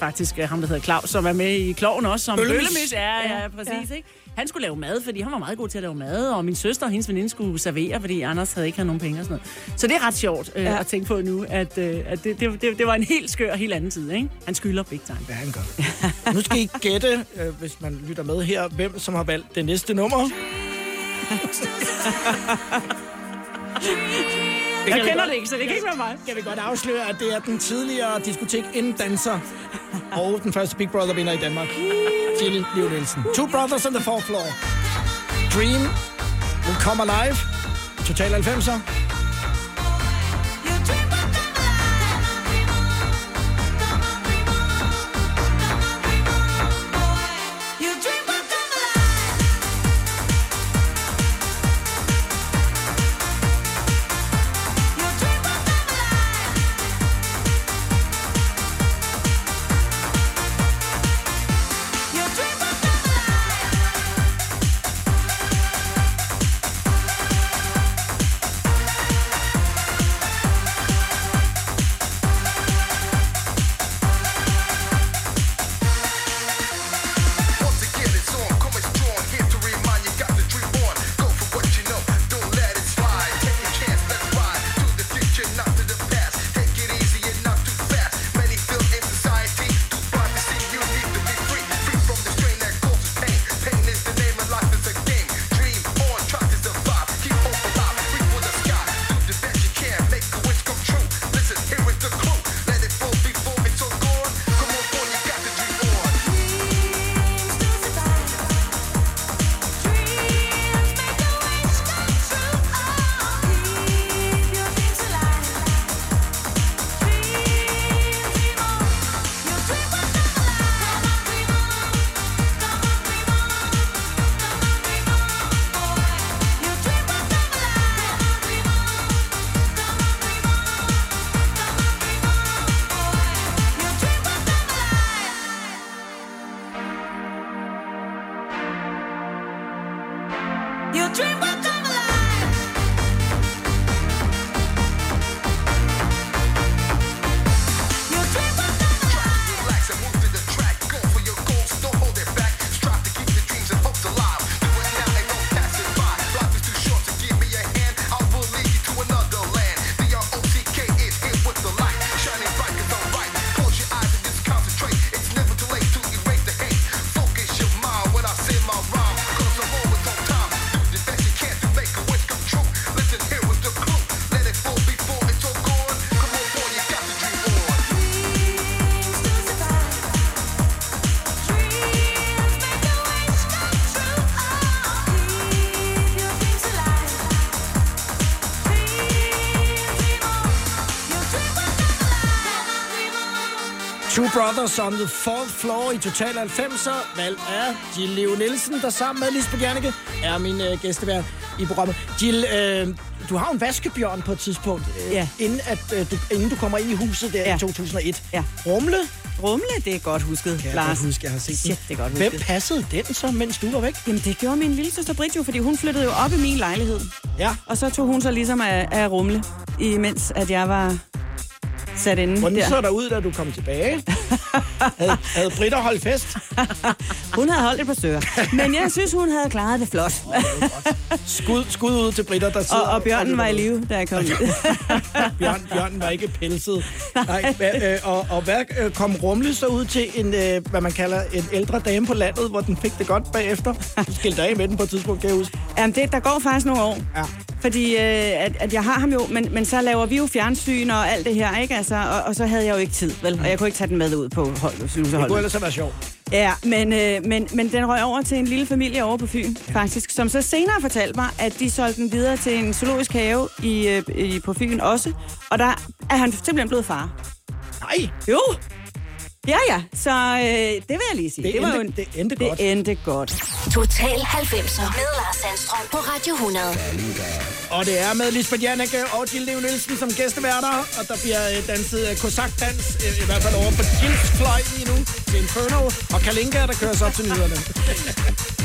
faktisk øh, ham, der hedder Claus, som er med i Kloven også, som Bøllemis. Bøllemis. Ja, ja, præcis, ikke? Han skulle lave mad, fordi han var meget god til at lave mad, og min søster og hendes veninde skulle servere, fordi Anders havde ikke havde nogen penge og sådan noget. Så det er ret sjovt øh, Ja. at tænke på nu, at, øh, at det, det, det, det var en helt skør, helt anden tid, ikke? Han skylder big time. Ja, han gør. nu skal I gætte, øh, hvis man lytter med her, hvem som har valgt det næste nummer. Jeg kender det ikke, så det kan ikke være mig. Kan vi godt afsløre, at det er den tidligere diskotek danser og den første Big Brother vinder i Danmark. Jill Leo Nielsen. Two Brothers on the Fourth Floor. Dream will come alive. Total 90'er. Brothers on the Fourth Floor i Total 90'er, valgt af Jill Leo Nielsen, der sammen med Lisbeth Jernike er min øh, gæstevært i programmet. Jill, øh, du har en vaskebjørn på et tidspunkt, øh, Ja. inden, at, øh, du, inden du kommer ind i huset der ja. I 2001. Ja. Rumle, Rumle, det er godt husket, kan jeg Lars. godt huske, jeg har set Shit, det er godt Hvem husket. passede den så, mens du var væk? Jamen, det gjorde min lille søster Britt jo, fordi hun flyttede jo op i min lejlighed. Ja. Og så tog hun så ligesom af, af rumle, imens at jeg var sat inde Hvordan der. så der ud, da du kom tilbage? havde, havde Britter holdt fest? Hun havde holdt et par stykker. Men jeg synes, hun havde klaret det flot. Skud, skud ud til Britter, der sidder Og, og bjørnen var i live, da jeg kom ud. Bjørn, bjørnen var ikke pelset. Nej, hvad, øh, og, og hvad øh, kom Rumle så ud til en, øh, hvad man kalder en ældre dame på landet, hvor den fik det godt bagefter? Du skilte af med den på et tidspunkt, kan jeg huske. Jamen, det, der går faktisk nogle år. Ja. Fordi øh, at, at jeg har ham jo, men, men så laver vi jo fjernsyn og alt det her, ikke? Altså, og, og så havde jeg jo ikke tid, vel? Og jeg kunne ikke tage den med ud på hold, Det kunne ellers have været sjovt. Ja, men, øh, men, men den røg over til en lille familie over på Fyn, faktisk, som så senere fortalte mig, at de solgte den videre til en zoologisk have i, øh, i, på Fyn også. Og der er han simpelthen blevet far. Nej, Jo! Ja, ja. Så øh, det vil jeg lige sige. Det var endte- jo en, det endte det godt. endte godt. Total 90'er med Lars Sandstrøm på Radio 100. og det er med Lisbeth Janneke og Jill Leo Nielsen som gæsteværter, og der bliver øh, danset øh, kosakdans, øh, i hvert fald over på Jills fløj lige nu, til Inferno, og Kalinka, der kører sig op til nyhederne.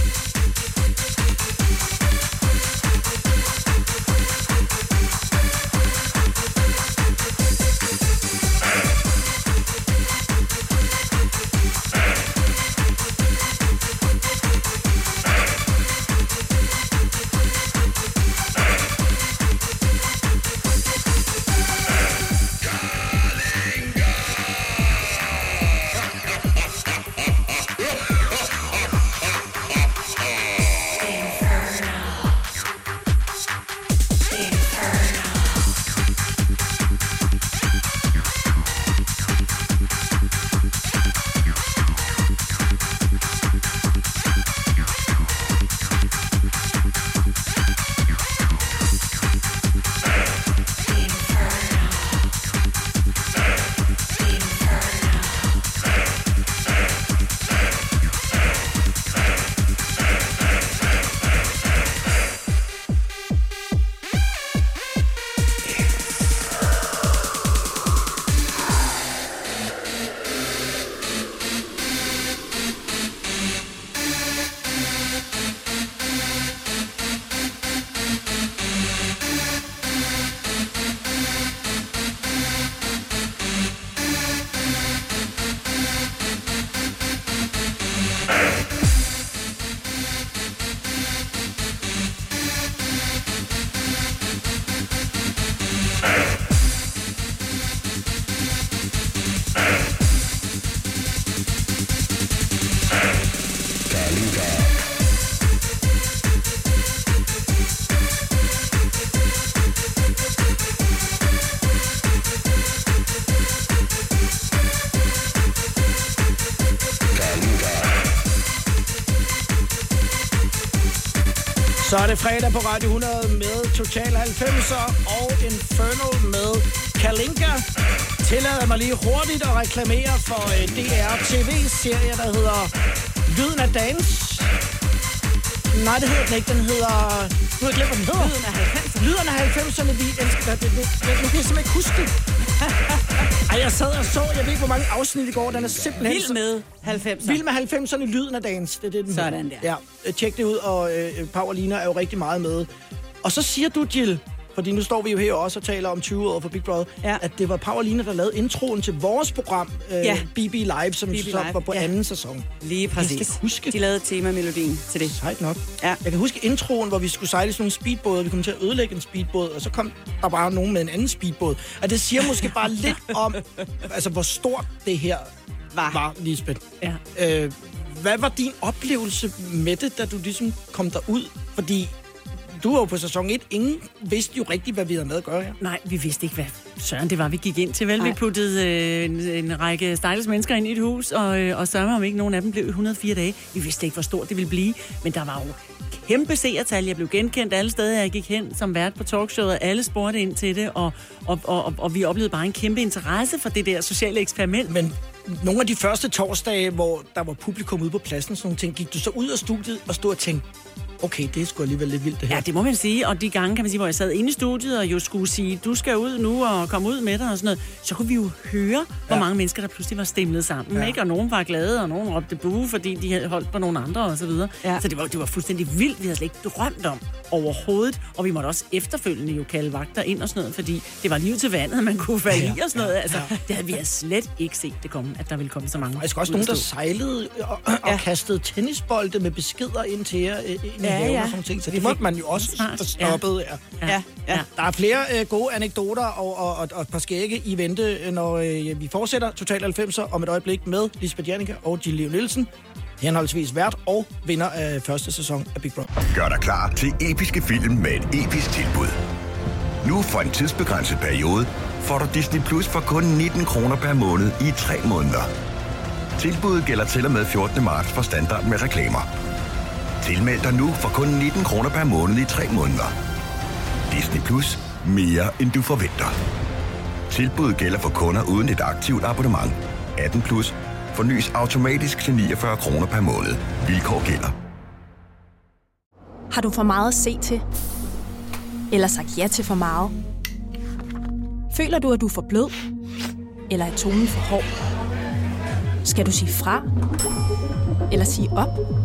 er det fredag på Radio 100 med Total 90'er og Infernal med Kalinka. Tillader mig lige hurtigt at reklamere for øh, DR TV-serie, der hedder Lyden af Dans. Nej, det hedder den ikke. Den hedder... Nu har jeg glemt, hvad den hedder. Lyden af 90'erne. Lyden af 90'erne. Vi elsker det. Nu, nu, nu kan jeg simpelthen ikke huske det. Ej, jeg sad og så, jeg ved ikke, hvor mange afsnit i går. Den er simpelthen... Vild med 90'er. Vild med 90'erne i lyden af dans. Det er det, den Sådan hedder. der. Ja, tjek det ud, og øh, Paulina er jo rigtig meget med. Og så siger du, Jill, fordi nu står vi jo her også og taler om 20 år for Big Brother, Ja. at det var Paulina, der lavede introen til vores program, øh, Ja. BB Live, som BB så Live, var på ja. anden sæson. Lige præcis. Jeg skal huske. De lavede temamelodien til det. Sejt nok. Ja. Jeg kan huske introen, hvor vi skulle sejle sådan nogle speedbåde, vi kom til at ødelægge en speedbåd, og så kom der bare nogen med en anden speedbåd. Og det siger måske bare lidt om, altså hvor stort det her Var. var Lisbeth. Ja. Øh, hvad var din oplevelse med det, da du ligesom kom derud? Fordi du var jo på sæson 1. Ingen vidste jo rigtigt, hvad vi havde med at gøre her. Nej, vi vidste ikke, hvad søren det var, vi gik ind til. Vel, Nej. vi puttede øh, en, en række stejles mennesker ind i et hus, og, øh, og sørge om ikke nogen af dem blev 104 dage. Vi vidste ikke, hvor stort det ville blive, men der var jo kæmpe seertal. Jeg blev genkendt alle steder, jeg gik hen som vært på talkshowet, og alle spurgte ind til det, og, og, og, og vi oplevede bare en kæmpe interesse for det der sociale eksperiment. Men nogle af de første torsdage, hvor der var publikum ude på pladsen sådan nogle ting, gik du så ud af studiet og stod og tænkte, okay, det er sgu alligevel lidt vildt det her. Ja, det må man sige. Og de gange, kan man sige, hvor jeg sad inde i studiet og jo skulle sige, du skal ud nu og komme ud med dig og sådan noget, så kunne vi jo høre, hvor Ja. mange mennesker, der pludselig var stemlet sammen. Ja. Ja. Ikke? Og nogen var glade, og nogen råbte bue, fordi de havde holdt på nogle andre og så videre. Ja. Så det var, det var fuldstændig vildt. Vi havde slet ikke drømt om overhovedet. Og vi måtte også efterfølgende jo kalde vagter ind og sådan noget, fordi det var liv til vandet, man kunne falde Ja. i og sådan noget. Altså, det havde vi havde slet ikke set det komme, at der ville komme så mange. Der er også nogen, der sejlede og, og Ja. kastede tennisbolde med beskeder ind til jer øh, ind i Ja, haven ja. og sådan ting. Så det måtte man jo også Smart. få stoppet. Ja. Ja, ja. Der er flere øh, gode anekdoter og, og, og, og et par skægge i vente, øh, når øh, vi fortsætter Total 90'er om et øjeblik med Lisbeth Jannika og Jill Leo Nielsen. Henholdsvis vært og vinder af første sæson af Big Brother. Gør dig klar til episke film med et episk tilbud. Nu for en tidsbegrænset periode får du Disney Plus for kun 19 kroner per måned i 3 måneder. Tilbuddet gælder til og med 14. marts for standard med reklamer. Tilmeld dig nu for kun 19 kroner per måned i 3 måneder. Disney Plus. Mere end du forventer. Tilbuddet gælder for kunder uden et aktivt abonnement. 18 plus. Fornyes automatisk til 49 kroner per måned. Vilkår gælder. Har du for meget at se til? Eller sagt ja til for meget? Føler du, at du er for blød? Eller er tonen for hård? Skal du sige fra? Eller sige op?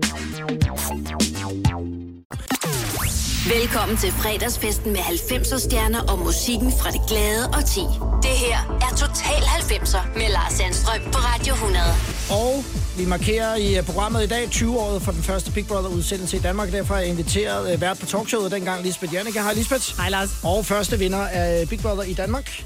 Velkommen til fredagsfesten med 90'er stjerner og musikken fra det glade og ti. Det her er Total 90'er med Lars Sandstrøm på Radio 100. Og vi markerer i øh, programmet i dag 20-året for den første Big Brother-udsendelse i Danmark. Derfor har jeg inviteret øh, vært på talkshowet dengang, Lisbeth Janneke. Hej Lisbeth. Hej Lars. Og første vinder af Big Brother i Danmark,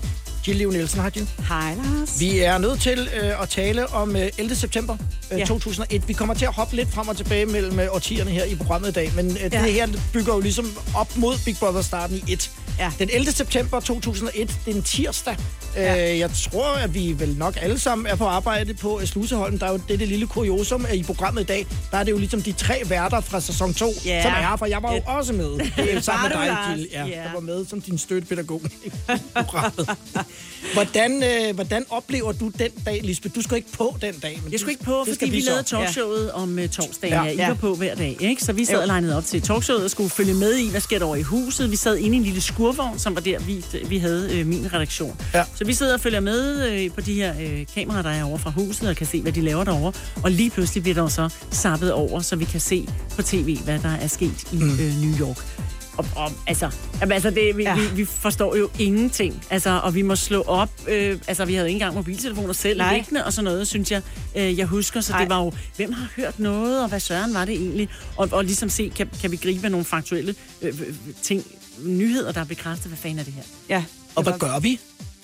Jill Leo Nielsen. Hej Jill. Hej, Lars. Vi er nødt til øh, at tale om øh, 11. september øh, Ja. 2001. Vi kommer til at hoppe lidt frem og tilbage mellem øh, årtierne her i programmet i dag, men øh, Ja. det her bygger jo ligesom op mod Big Brother-starten i 1. Ja. Den 11. september 2001, det er en tirsdag. Ja. Øh, jeg tror, at vi vel nok alle sammen er på arbejde på øh, Sluseholm. Der er jo det, det lille kuriosum at i programmet i dag. Der er det jo ligesom de tre værter fra sæson 2, Ja. som er her, for jeg var jo også med. Øh, sammen med dig? Jill. Ja, Ja. der var med som din støttepædagog i programmet. Hvordan, øh, hvordan oplever du den dag, Lisbeth? Du skal ikke på den dag. Men Jeg skulle ikke på, det fordi vi lavede talkshowet ja. om uh, torsdagen. Ja. Ja. I Ja. var på hver dag, ikke? Så vi sad Jo. og legnede op til talkshowet og skulle følge med i, hvad sker der over i huset. Vi sad inde i en lille skurvogn, som var der, vi, vi havde øh, min redaktion. Ja. Så vi sidder og følger med øh, på de her øh, kameraer, der er over fra huset, og kan se, hvad de laver derovre. Og lige pludselig bliver der så sappet over, så vi kan se på tv, hvad der er sket i mm. øh, New York. Og, og, altså, jamen, altså det, vi, Ja. ja. vi, vi forstår jo ingenting. Altså, og vi må slå op. Øh, altså, vi havde ikke engang mobiltelefoner selv Nej. liggende og sådan noget, synes jeg. Øh, jeg husker, så Nej. det var jo, hvem har hørt noget, og hvad søren var det egentlig? Og, og ligesom se, kan, kan vi gribe nogle faktuelle øh, øh, ting, nyheder, der bekræfter, hvad fanden er det her? Ja. Og hvad gør vi?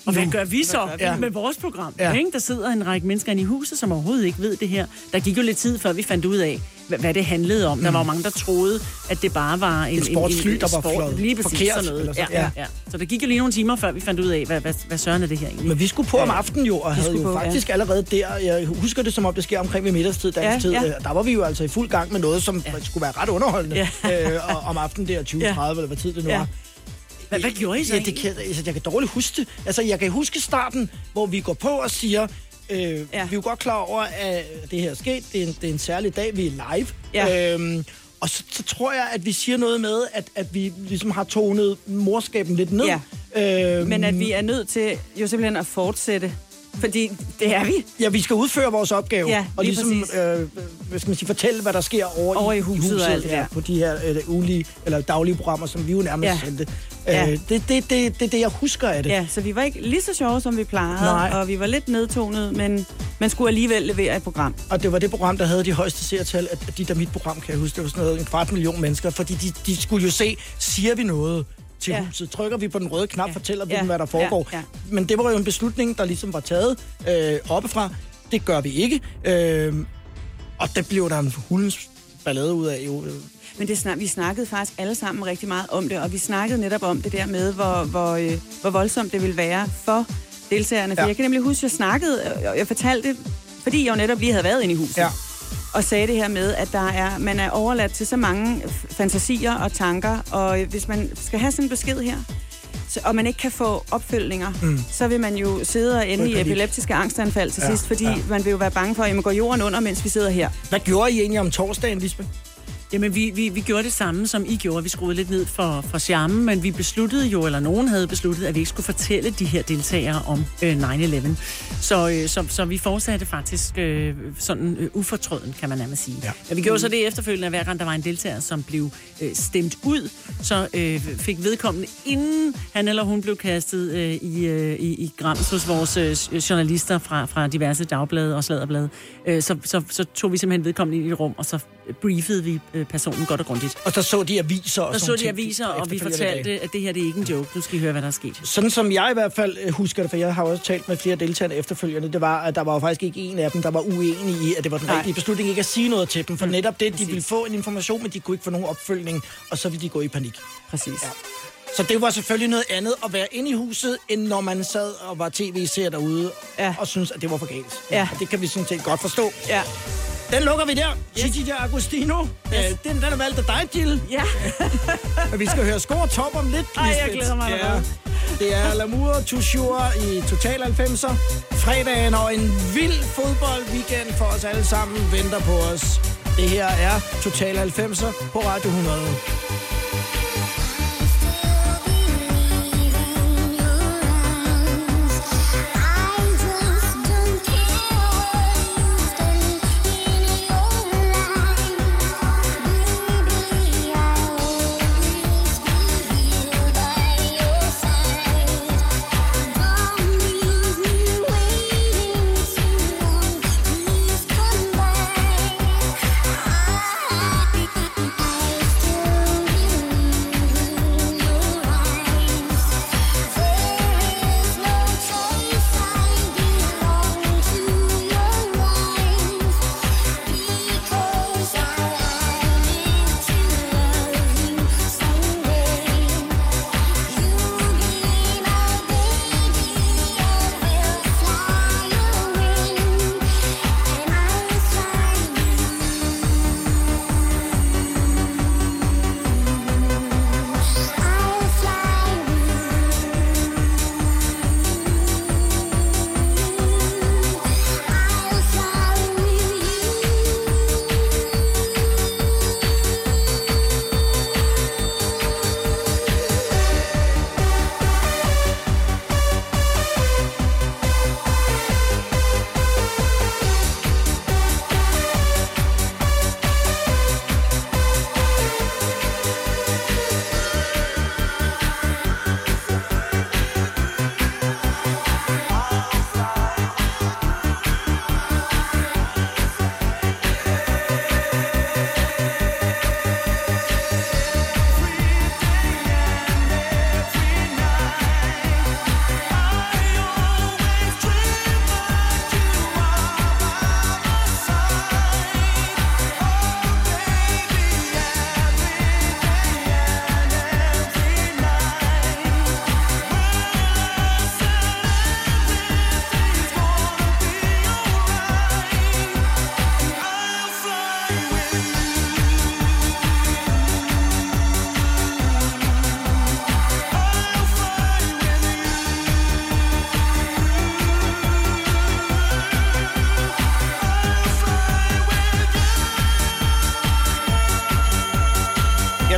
Og hvad gør vi så gør vi? ja. med vores program? Ja. Ja. Ikke? Der sidder en række mennesker inde i huset, som overhovedet ikke ved det her. Der gik jo lidt tid, før vi fandt ud af, hvad, det handlede om. Mm. Der var jo mange, der troede, at det bare var en, Et sportsfly, der var fløjet Lige præcis forkert, sådan noget. Ja, sådan, ja. ja. Ja. Så der gik jo lige nogle timer, før vi fandt ud af, hvad, hvad, hvad søren er det her egentlig. Men vi skulle på om Ja. aftenen jo, og Vi havde jo på, ja. faktisk allerede der, jeg husker det som om det sker omkring ved middagstid, dansk Ja, tid, ja. øh, der var vi jo altså i fuld gang med noget, som ja. skulle være ret underholdende Ja. øh, og- om aftenen der 20.30, Ja. eller hvad tid det nu Ja. var. Hvad, hvad gjorde I så Ja, det kan, altså, jeg kan dårligt huske det. Altså, jeg kan huske starten, hvor vi går på og siger, øh, ja. vi er jo godt klar over, at det her er sket. Det er en, det er en særlig dag, vi er live. Ja. Øhm, og så, så tror jeg, at vi siger noget med, at, at vi ligesom har tonet morskaben lidt ned. Ja. Øhm, Men at vi er nødt til jo simpelthen at fortsætte. Fordi det er vi. Ja, vi skal udføre vores opgave. Ja, og lige ligesom, øh, hvad skal man sige, fortælle, hvad der sker over, Over i huset og alt det der. på de her øh, ugenlige, eller daglige programmer, som vi jo nærmest Ja. sendte. Ja. Øh, det, det, det, det er det, jeg husker af det. Ja, så vi var ikke lige så sjove, som vi plejede, Nej. og vi var lidt nedtonet, men man skulle alligevel levere et program. Og det var det program, der havde de højeste seertal af af dit og mit program, kan jeg huske. Det var sådan noget, en kvart million mennesker, fordi de, de skulle jo se, siger vi noget til ja. huset? Trykker vi på den røde knap, ja. fortæller vi Ja. dem, hvad der foregår? Ja. Ja. Men det var jo en beslutning, der ligesom var taget øh, oppefra. Det gør vi ikke. Øh, og det blev der en hulens ballade ud af. Jo. Men det snak, vi snakkede faktisk alle sammen rigtig meget om det, og vi snakkede netop om det der med, hvor, hvor, øh, hvor voldsomt det ville være for deltagerne. For Ja. jeg kan nemlig huske, at jeg snakkede, og jeg fortalte, fordi jeg jo netop lige havde været inde i huset. Ja. Og sagde det her med, at der er, man er overladt til så mange fantasier og tanker, og øh, hvis man skal have sådan en besked her, så, og man ikke kan få opfølgninger, Mm. så vil man jo sidde og ende i epileptiske angstanfald til Ja, sidst, fordi ja. man vil jo være bange for, at man går jorden under, mens vi sidder her. Hvad gjorde I egentlig om torsdagen, Lisbeth? Jamen, vi, vi, vi gjorde det samme, som I gjorde. Vi skruede lidt ned for, for charmen, men vi besluttede jo, eller nogen havde besluttet, at vi ikke skulle fortælle de her deltagere om øh, 9-11. Så, øh, så, så vi fortsatte faktisk øh, sådan øh, ufortrøden, kan man nærmest sige. Ja. Men vi gjorde så det efterfølgende, at hver gang der var en deltager, som blev øh, stemt ud, så øh, fik vedkommende, inden han eller hun blev kastet øh, i, øh, i, i grams hos vores øh, journalister fra, fra diverse dagblade og sladderblade, øh, så, så, så tog vi simpelthen vedkommende ind i et rum, og så briefede vi øh, personen godt og grundigt. Og der så de aviser og Der så de aviser, og vi fortalte, at det her det er ikke en joke. Nu skal I høre, hvad der er sket. Sådan som jeg i hvert fald øh, husker det, for jeg har også talt med flere deltagere efterfølgende, det var, at der var jo faktisk ikke en af dem, der var uenig i, at det var den Nej. rigtige beslutning ikke at sige noget til dem. For Mm, netop det, de ville få en information, men de kunne ikke få nogen opfølgning, og så ville de gå i panik. Præcis. Ja. Så det var selvfølgelig noget andet at være inde i huset, end når man sad og var tv-seer derude Ja. og synes at det var for galt. Ja. Og det kan vi sådan set godt forstå. Ja. Den lukker vi der. Yes. Gigi Agostino. Yes. Øh, den, den er valgt af dig, Jill. Ja. Og vi skal høre score top om lidt. Ej, jeg glæder mig Ja. Det er Lamour Toujours i Total 90'er. Fredagen og en vild fodboldweekend for os alle sammen venter på os. Det her er Total 90'er på Radio 100.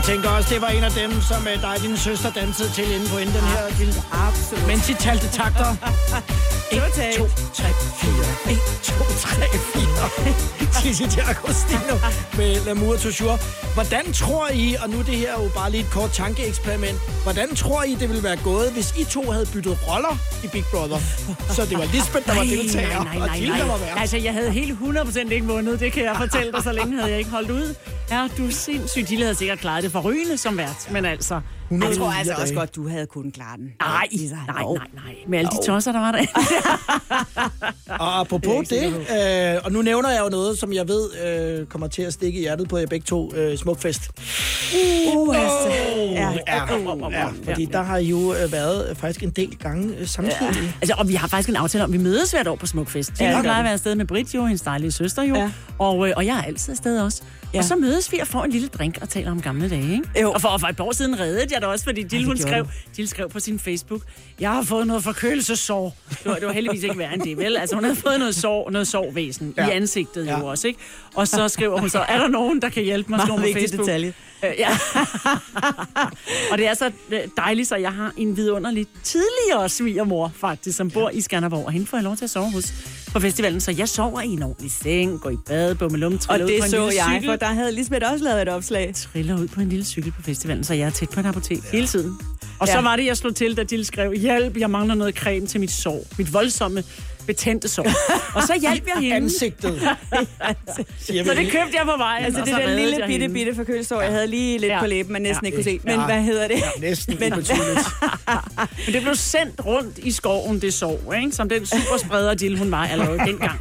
tænker også, det var en af dem, som øh, dig og din søster dansede til inde på inden den her. Absolut. Mens I talte takter. 1, 2, 3, 4. 1, 2, 3, 4. Tizzi D'Agostino med L'amour toujours. Hvordan tror I, og nu er det her jo bare lige et kort tankeeksperiment, hvordan tror I, det ville være gået, hvis I to havde byttet roller i Big Brother? Så det var Lisbeth, der var deltager, nej, nej, og nej, Jill, der var vært. Altså, jeg havde helt 100% ikke vundet. Det kan jeg fortælle dig, så længe havde jeg ikke holdt ud. Ja, du er sindssygt. Gilles havde sikkert klaret det for rygende som vært, men altså... Jeg tror altså dage. også godt, du havde kunnet klare den. Nej, nej, nej, nej. Med alle de tosser, der var der. Og apropos det, øh, og nu nævner jeg jo noget, som jeg ved øh, kommer til at stikke i hjertet på jer begge to. Øh, Smukfest. Uh, altså. Ja. Ja, ja, fordi der har I jo øh, været faktisk en del gange øh, samtidig. Altså, og vi har faktisk en aftale om, at vi mødes hvert år på Smukfest. Ja, Ja, det jeg gør plejer at være afsted med Britt jo, hendes dejlige søster jo. Ja. Ja. Og, øh, og jeg er altid afsted også. Ja. Ja. Og så mødes vi og får en lille drink og taler om gamle dage, ikke? Jo. Og for, og for et år siden reddede jeg det også, fordi Jill, hun skrev. Jill skrev på sin Facebook, jeg har fået noget forkølelsesår. Det var, det var heldigvis ikke værre end det, vel? Altså, hun havde fået noget sår, noget sårvæsen ja. Ja. i ansigtet Ja. jo også, ikke? Og så skriver hun så, er der nogen, der kan hjælpe mig? Meget vigtig Facebook. detalje. Øh, ja. og det er så øh, dejligt, så jeg har en vidunderlig tidligere svigermor, faktisk, som bor i Skanderborg, og hende får jeg lov til at sove hos på festivalen, så jeg sover i en ordentlig seng, går i bad, bummelum, Og det så jeg, cykel. for der havde Lisbeth også lavet et opslag. Triller ud på en lille cykel på festivalen, så jeg er tæt på et apotek ja. hele tiden. Og Ja. så var det, jeg slog til, da Jill skrev, hjælp, jeg mangler noget creme til mit sår. Mit voldsomme betændte sår. og så hjalp jeg hende. Ansigtet. Så det købte jeg på vejen. Altså og det så der lille bitte, hende. bitte forkølelsesår, jeg havde lige lidt Ja. på læben, man næsten Ja. ikke kunne se. Men Ja. hvad hedder det? Næsten Men-. Men det blev sendt rundt i skoven, det sov, ikke? Som den superspreder Jill, hun var allerede dengang.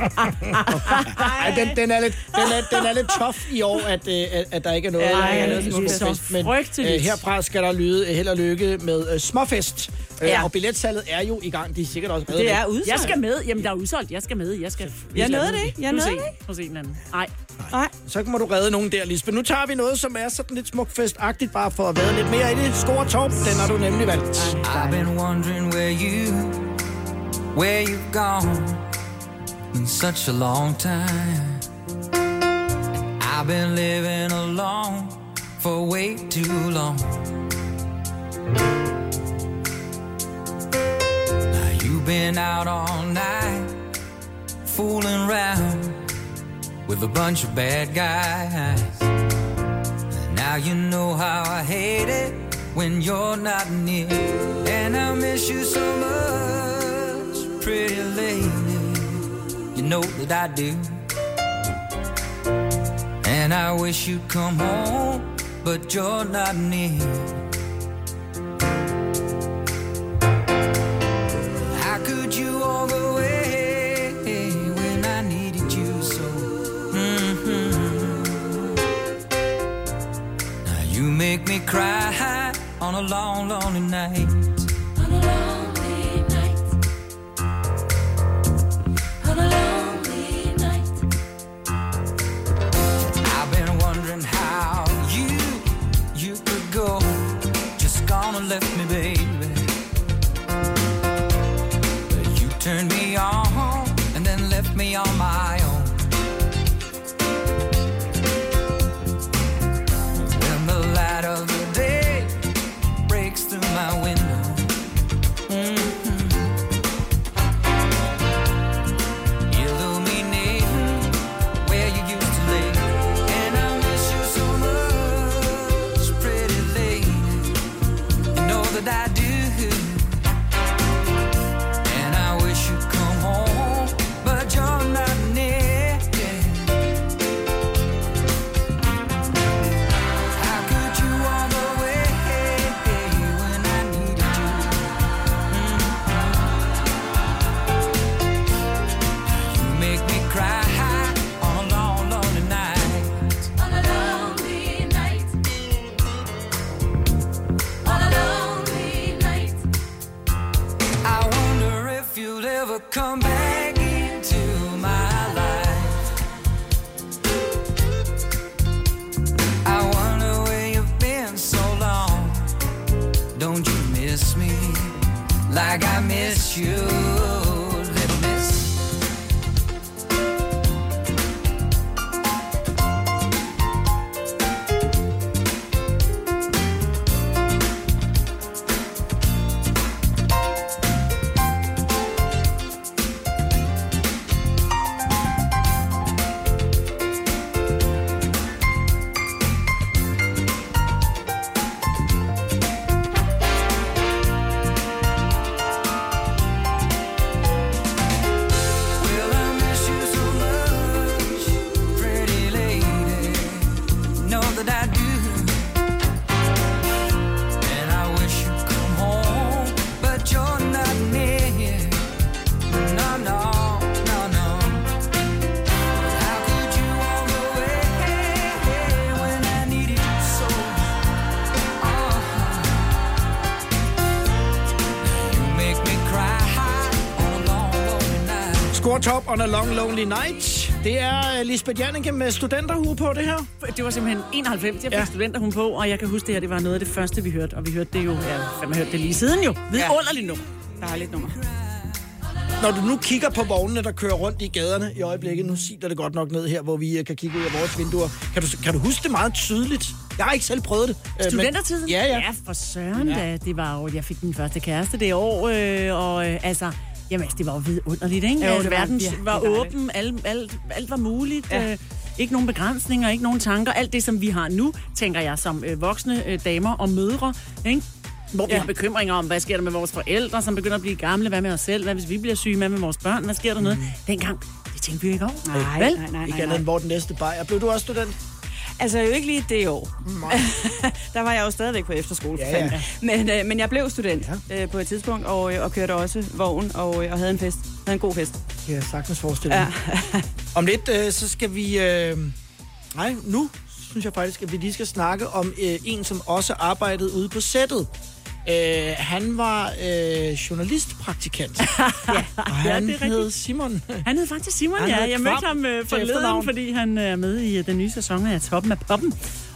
Ej, den, den, er lidt, den, er, den er lidt tough i år, at, øh, at, at der ikke er noget, Ja, der er noget øh, Smukfest. Smukfest, men Frygteligt. øh, herfra skal der lyde held og lykke med øh, småfest. Øh, Ja. Og billetsalget er jo i gang. De er sikkert også reddet Det er udsolgt. Jeg skal med. Jamen, der er udsolgt. Jeg skal med. Jeg skal... Jeg nåede det ikke. Jeg nåede det ikke. Hos en eller anden. Nej. Nej. Så må du redde nogen der, Lisbeth. Nu tager vi noget, som er sådan lidt smukfest-agtigt, bare for at være lidt mere i det. Score top, den har du nemlig valgt. I've been wondering where you, where you've gone in such a long time. I've been living alone for way too long. Been out all night, fooling around with a bunch of bad guys. Now you know how I hate it when you're not near. And I miss you so much, pretty lady. You know that I do. And I wish you'd come home, but you're not near. Cry on a long, lonely night. Like I miss you? Long lonely night. Det er øh, Lisbeth Janneke med studenterhue på det her. Det var simpelthen 91, jeg fik Ja. studenterhuen på, og jeg kan huske det her, det var noget af det første, vi hørte. Og vi hørte det jo, ja, fandme hørt det lige siden jo. Vidunderligt nummer. Dejligt nummer. Når du nu kigger på vognene, der kører rundt i gaderne i øjeblikket, nu siler det godt nok ned her, hvor vi øh, kan kigge ud af vores vinduer. Kan du, kan du huske det meget tydeligt? Jeg har ikke selv prøvet det. øh, men- Studentertiden? Ja, ja. Ja, for søren ja. da. Det var jo, jeg fik min første kæreste det år, øh, og øh, altså... Jamen, altså, det var jo vidunderligt, ikke? Jo, Jo, det var Verden virkelig var åben, alt, alt, alt var muligt. Ja. Øh, ikke nogen begrænsninger, ikke nogen tanker. Alt det, som vi har nu, tænker jeg, som øh, voksne øh, damer og mødre, ikke? Hvor vi Ja. har bekymringer om, hvad sker der med vores forældre, som begynder at blive gamle, hvad med os selv, hvad hvis vi bliver syge, hvad med vores børn, hvad sker der noget? Dengang, det tænkte vi jo ikke over. Nej, Vel? nej, nej, Ikke nej, andet nej. end, hvor den næste bajer. Blev du også student? Altså jo ikke lige det år. der var jeg jo stadigvæk på efterskole. Ja, ja. Men, øh, men jeg blev student ja. øh, på et tidspunkt, og, øh, og kørte også vogn, og, øh, og havde en fest. Havde en god fest. Jeg sagtens forestille Ja. Om lidt, øh, så skal vi... Øh, nej, nu synes jeg faktisk, at vi lige skal snakke om øh, en, som også arbejdede ude på sættet. Øh, han var øh, journalistpraktikant. ja, og han er hed rigtigt. Simon. Han hed faktisk Simon, Han ja. Jeg mødte ham øh, forleden, fordi han øh, er med i øh, den nye sæson af Toppen af Poppen.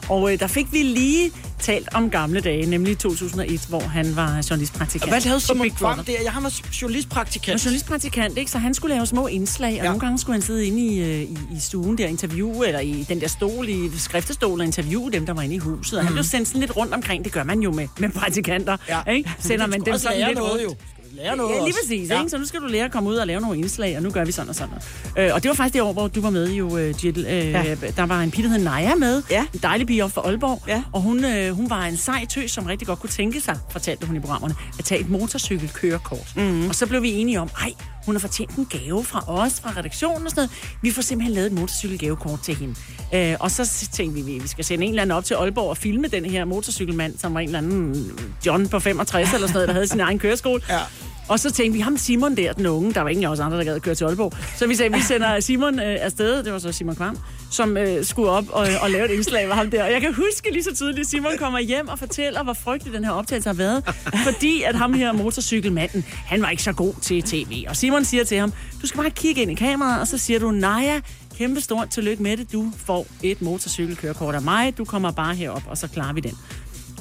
Og øh, der fik vi lige talt om gamle dage, nemlig 2001, hvor han var journalistpraktikant. Hvad lavede Simon. Kvam der? Jeg han var journalistpraktikant. Han var journalistpraktikant, ikke? Så han skulle lave små indslag, og Ja. nogle gange skulle han sidde inde i, øh, i, i stuen der og interviewe, eller i den der stol, i skriftestol og interviewe dem, der var inde i huset. Og han blev sendt sådan lidt rundt omkring, det gør man jo med, med praktikanter. Ja. ikke? Sender man dem sådan lidt noget, rundt. jo. Lære noget Ja, lige også. præcis. Ja. Ja. Ikke? Så nu skal du lære at komme ud og lave nogle indslag, og nu gør vi sådan og sådan. Øh, og det var faktisk det år, hvor du var med jo, øh, Jill. Øh, ja. Der var en pige, der hed Naja med. Ja. En dejlig pige op fra Aalborg. Ja. Og hun, øh, hun var en sej tøs, som rigtig godt kunne tænke sig, fortalte hun i programmerne, at tage et motorcykelkørekort. Mm-hmm. Og så blev vi enige om, ej, hun har fortjent en gave fra os, fra redaktionen og sådan noget. Vi får simpelthen lavet et motorcykelgavekort til hende. Øh, og så tænkte vi, at vi skal sende en eller anden op til Aalborg og filme den her motorcykelmand, som var en eller anden John på 65 eller sådan noget, der havde sin egen køreskole. Ja. Og så tænkte vi, ham Simon der, den unge, der var ingen af os andre, der gad at køre til Aalborg. Så vi sagde, vi sender Simon øh, afsted, det var så Simon Kvam, som øh, skulle op og, og lave et indslag med ham der. Og jeg kan huske lige så tydeligt, at Simon kommer hjem og fortæller, hvor frygtelig den her optagelse har været. Fordi at ham her motorcykelmanden, han var ikke så god til tv. Og Simon siger til ham, du skal bare kigge ind i kameraet, og så siger du, Naja, kæmpe stort tillykke med det. Du får et motorcykelkørekort af mig. Du kommer bare herop, og så klarer vi den.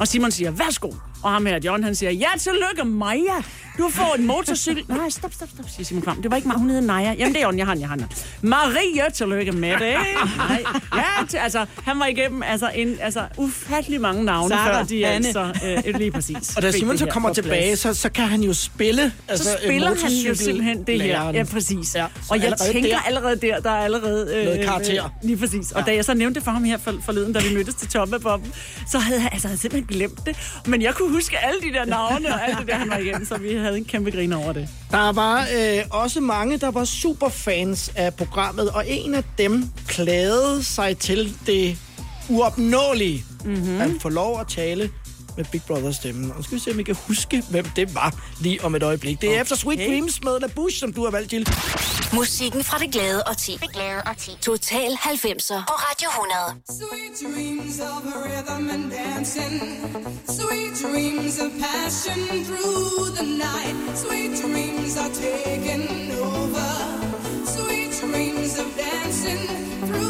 Og Simon siger, værsgo. Og ham her, John, han siger, ja, tillykke, Maja. Du får en motorcykel. Nej, stop, stop, stop, siger Simon Kvam. Det var ikke mig, hun hed Naja. Jamen, det er hun, jeg har jeg har. Maria, tillykke med det. Nej. Ja, til, altså, han var igennem altså, en, altså, ufattelig mange navne, Sarah, før de Hanne. altså, øh, lige præcis. Og da Simon så kommer tilbage, så, så kan han jo spille. Så spiller han jo simpelthen det her. Ja, præcis. Ja, Ja, og jeg allerede tænker der- allerede der, der er allerede... Øh, Noget karakter. Øh, lige præcis. Og da jeg så nævnte det for ham her for, forleden, da vi mødtes til Poppen, så havde han, altså, han simpelthen glemt det. Men jeg kunne huske alle de der navne og alt det der, han var igennem, så vi havde en kæmpe grin over det. Der var øh, også mange, der var superfans af programmet, og en af dem klagede sig til det uopnåelige. Mm-hmm. Han får lov at tale med Big Brother stemmen. Og nu skal vi se, om vi kan huske, hvem det var lige om et øjeblik. Det er efter Sweet Dreams med La Bush, som du har valgt til. Musikken fra det glade og ti. Det glade og ti. Total 90'er på Radio 100. Sweet dreams of rhythm and dancing. Sweet dreams of passion through the night. Sweet dreams are taking over. Sweet dreams of dancing through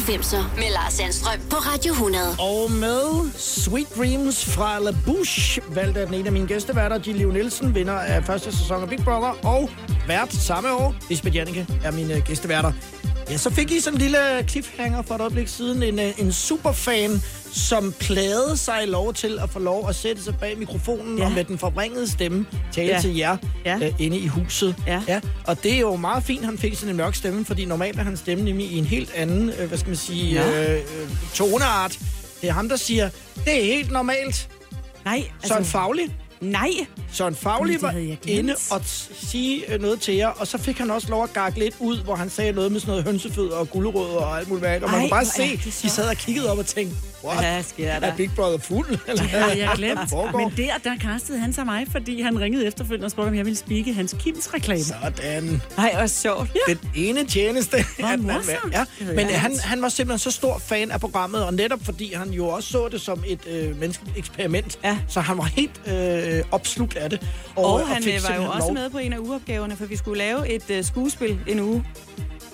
90'er med Lars Sandstrøm på Radio 100. Og med Sweet Dreams fra La Bouche, valgte af den ene af mine gæsteværter, Gilly Nielsen, vinder af første sæson af Big Brother, og vært samme år, Lisbeth Janneke, er mine øh, gæsteværter. Ja, så fik I sådan en lille cliffhanger for et øjeblik siden. En, øh, en superfan, som plagede sig lov til at få lov at sætte sig bag mikrofonen ja. og med den forvrængede stemme tale ja. Til jer Ja. øh, inde i huset. Ja. ja. Og det er jo meget fint, han fik sådan en mørk stemme, fordi normalt er hans stemme nemlig i en helt anden, øh, hvad skal man sige, Ja. øh, toneart. Det er ham, der siger, det er helt normalt. Nej, Så en faglig. Nej. Så en faglig det var inde og sige øh, noget til jer, og så fik han også lov at gakke lidt ud, hvor han sagde noget med sådan noget hønsefødder og gulerødder og alt muligt mærke. Og man Ej, kunne bare se, de sad og kiggede op og tænkte, what? Hvad sker Er der? Big Brother fuld? Eller Det havde jeg glemt. Men der, der kastede han sig mig, fordi han ringede efterfølgende og spurgte, om jeg ville spikke hans Kims reklame. Sådan. Nej, hvor sjovt. Den ene tjeneste. Hvor morsomt. Ja, men han, han var simpelthen så stor fan af programmet, og netop fordi han jo også så det som et øh, menneskeligt eksperiment, Ja. så han var helt øh, opslugt af det. Og, øh, han fik øh, var jo også lov- med på en af ugeopgaverne, for vi skulle lave et øh, skuespil en uge,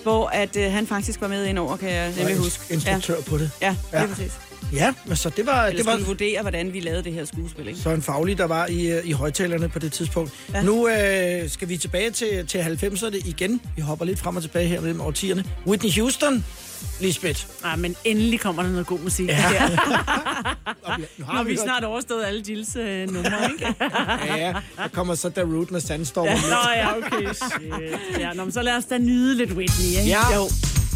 hvor at, øh, han faktisk var med ind over, kan jeg nemlig huske. instruktør på det. Ja, ja, Ja. det er præcis. Ja, men så det var... Eller det var skulle vurdere, hvordan vi lavede det her skuespil, ikke? så en faglig, der var i, øh, i højtalerne på det tidspunkt. Ja. Nu øh, skal vi tilbage til, til 90'erne igen. Vi hopper lidt frem og tilbage her mellem årtierne. Whitney Houston, Lisbeth. Ah, men endelig kommer der noget god musik Ja. ja. der. Når vi hørt- snart overstået alle Jills øh, numre, ikke? Ja, der kommer så Darude med Sandstorm. Ja. Nå ja, okay, shit. Ja, nå, men så lad os da nyde lidt Whitney, ikke? Ja. Jo.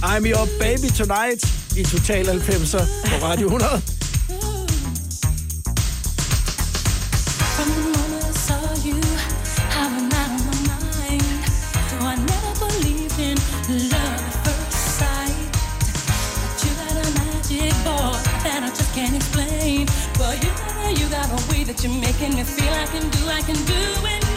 I'm your baby tonight i Total 90'er på Radio 100. From saw you, of never love first sight. But you got a magic that I just can't explain. You got, you got a way that you're making me feel I can do, I can do it.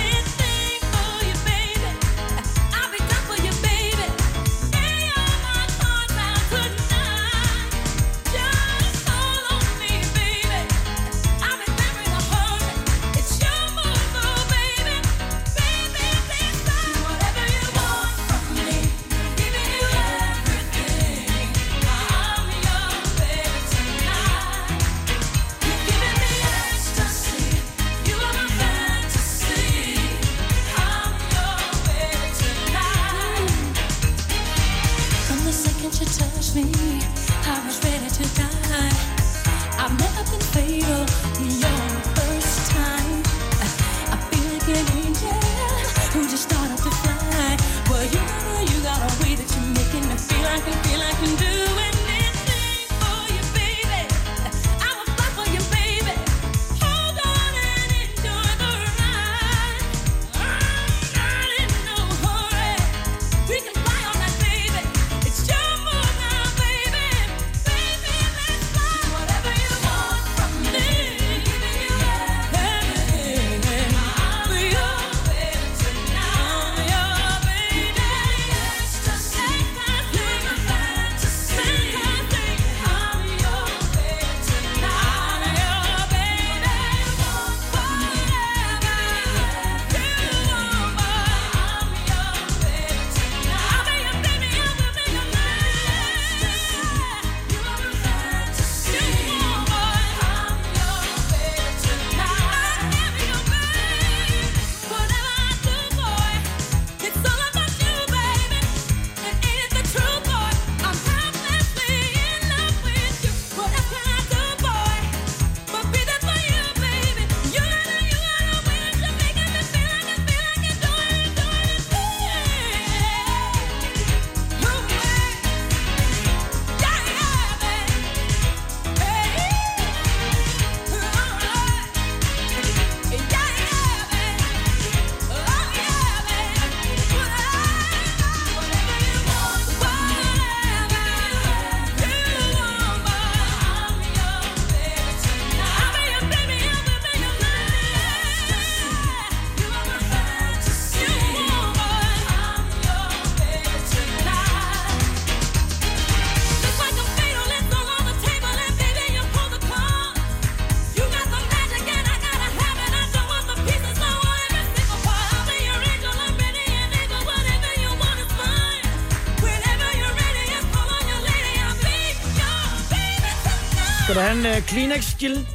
En uh, Kleenex, Jill?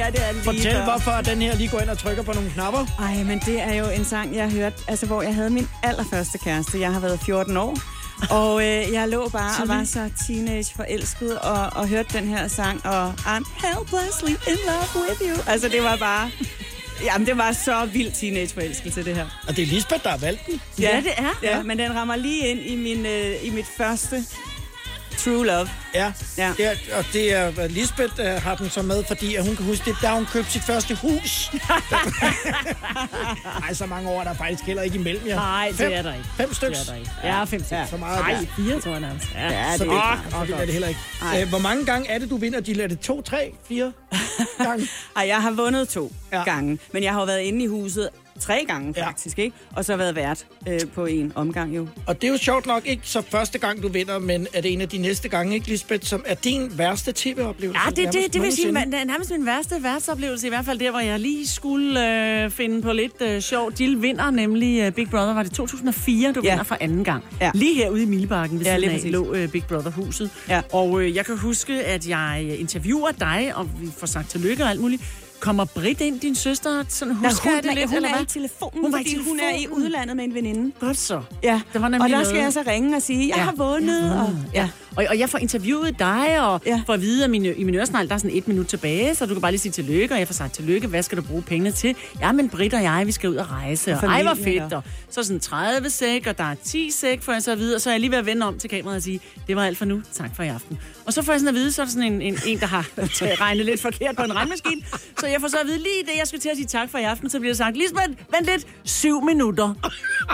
ja, det er lige Fortæl, før. hvorfor den her lige går ind og trykker på nogle knapper. Ej, men det er jo en sang, jeg har hørt, altså hvor jeg havde min allerførste kæreste. Jeg har været 14 år, og øh, jeg lå bare og var så teenage forelsket og, og hørte den her sang, og I'm helplessly in love with you. Altså, det var bare... Jamen, det var så vild teenage forelskelse, det her. Og det er Lisbeth, der har valgt den. Ja, det er. Ja, men den rammer lige ind i, min, øh, i mit første true love. Ja, Ja. Det er, og det er Lisbeth uh, har den så med, fordi at hun kan huske, det da hun købte sit første hus. Ej, så mange år er der faktisk heller ikke imellem jer. Nej, Fem- det er der ikke. Fem stykker. Det er der ikke. Ja, fem stykker. Så meget Nej, der. fire, tror jeg nærmest. Ja, Ja, Så det det, er det heller ikke. Nej. Uh, hvor mange gange er det, du vinder, Jill? Er det to, tre, fire gange? Ej, jeg har vundet to Ja. ja. gange, men jeg har jo været inde i huset tre gange Ja. faktisk, ikke? Og så været vært øh, på en omgang jo. Og det er jo sjovt nok ikke så første gang, du vinder, men er det en af de næste gange, ikke, Lisbeth, som er din værste tv-oplevelse? Ja, det, det, det vil sige, er nærmest min værste værtsoplevelse, i hvert fald der, hvor jeg lige skulle øh, finde på lidt øh, sjov. Jill vinder nemlig øh, Big Brother, var det 2004, du Ja. vinder for anden gang. Ja. Lige herude i Milebakken ved Ja, siden af lå øh, Big Brother-huset. Ja. Og øh, jeg kan huske, at jeg interviewer dig, og vi får sagt tillykke og alt muligt. Kommer Britt ind, din søster? Sådan, husker hun, jeg det lidt, hun eller er hvad? i telefonen, Hun hun var i fordi hun er i telefonen. udlandet med en veninde. Godt så. Ja, Det var og der noget. skal jeg så ringe og sige, jeg Ja. har vundet. Og, ja. Og, og jeg får interviewet dig, og ja. Ja. får at vide, at mine, i min øresnegl, der er sådan et minut tilbage, så du kan bare lige sige tillykke, og jeg får sagt tillykke, hvad skal du bruge pengene til? Ja, men Britt og jeg, vi skal ud og rejse, og ej, familie, hvor fedt, ja. og så sådan 30 sæk, og der er 10 sæk, får jeg så at vide, og så er jeg lige ved at vende om til kameraet og sige, det var alt for nu, tak for i aften. Og så får jeg sådan at vide, så er der sådan en, en, en der har regnet lidt forkert på en regnmaskine, så jeg får så at vide, lige det, jeg skulle til at sige tak for i aften, så bliver det sagt, Lisbeth, vent lidt, syv minutter.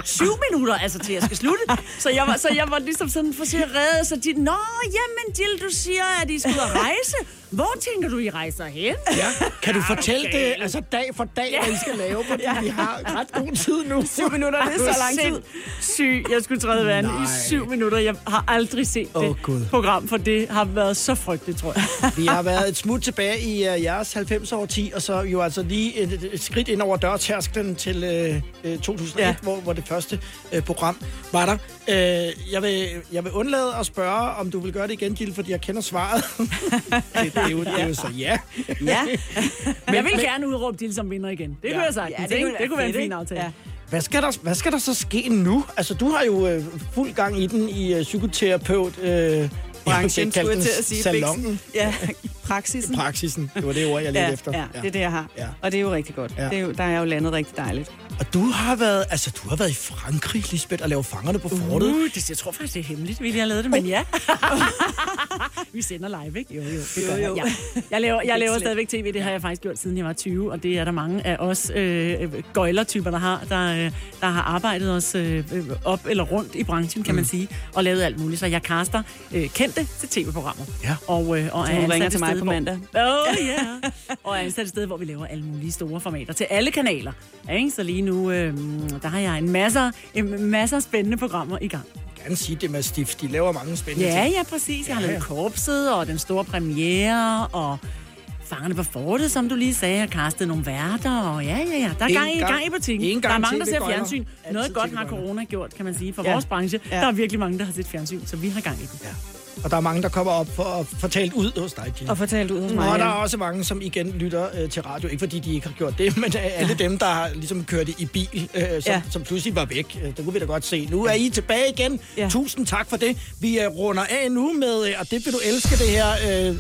Syv minutter, altså til jeg skal slutte. Så jeg var, så jeg var ligesom sådan for at redde, så de, nå, jamen Jill, du siger, at I skal ud og rejse. Hvor tænker du, I rejser hen? Ja. Kan du fortælle okay. det altså dag for dag, hvad I skal lave? Fordi vi har ret god tid nu. Syv minutter, det er så lang tid. Syg. Jeg skulle træde vand i syv minutter. Jeg har aldrig set Åh, det Gud. program, for det har været så frygteligt, tror jeg. Vi har været et smut tilbage i uh, jeres 90 år 10, og så jo altså lige et, et skridt ind over dørtærsklen til uh, uh, 2001, ja. Ja. hvor, hvor det første uh, program var der. Uh, jeg, vil, jeg vil undlade at spørge, om du vil gøre det igen, Jill, fordi jeg kender svaret. det, det, er jo, det er jo så ja. Ja. Men jeg vil gerne udråbe Jill som vinder igen. Det kunne jeg sagt. Ja, det, det kunne det, være kunne være en fin aftale. Ja. Hvad skal, der, hvad skal der så ske nu? Altså, du har jo øh, fuld gang i den i øh, psykoterapeut... Øh, Branchen, skulle jeg til at sige. Salongen. Ja, praksisen. Praksisen. Det var det ord, jeg ledte Ja, efter. ja, det er det, jeg har. Ja. Og det er jo rigtig godt. Ja. Det er jo, der er jeg jo landet rigtig dejligt. Og du har været, altså, du har været i Frankrig, Lisbeth, og lavet fangerne på fortet. Uh, det, jeg tror faktisk, det er hemmeligt, vi lige har lavet det, men ja. vi sender live, ikke? Jo, jo. Det Jo, jeg. jo. Ja. Jeg laver, jeg laver stadigvæk tv, det har jeg faktisk gjort, siden jeg var 20, og det er der mange af os øh, gøjlertyper, der har, der, øh, der har arbejdet os øh, op eller rundt i branchen, kan man sige, og lavet alt muligt. Så jeg kaster øh, kendte til tv-programmer. Ja. Og, øh, og Så er ringer til mig på hvor- mandag. Åh, oh, ja. Og er ansat et sted, hvor vi laver alle mulige store formater til alle kanaler. Ja, ikke? Så lige nu, øh, der har jeg en masse, en masse spændende programmer i gang. Jeg kan sige det med stift. De laver mange spændende Ja, ting. ja, præcis. Jeg har Ja, lavet ja. korpset og den store premiere og Fangerne på fortet, som du lige sagde, har kastet nogle værter, og ja, ja, ja. Der er En gang, i gang- gang i butikken. en Der er mange, der ser fjernsyn. Noget godt har corona gjort, kan man sige, for Ja. vores branche. Ja. Der er virkelig mange, der har set fjernsyn, så vi har gang i det. Ja. Og der er mange, der kommer op for at fortælle ud hos dig, Jill. Og fortalt ud hos mig. Og der ja. er også mange, som igen lytter øh, til radio. Ikke fordi de ikke har gjort det, men øh, alle dem, der har ligesom kørt i bil, øh, som, Ja. som pludselig var væk. Øh, det kunne vi da godt se. Nu er I tilbage igen. Ja. Tusind tak for det. Vi øh, runder af nu med, øh, og det vil du elske det her,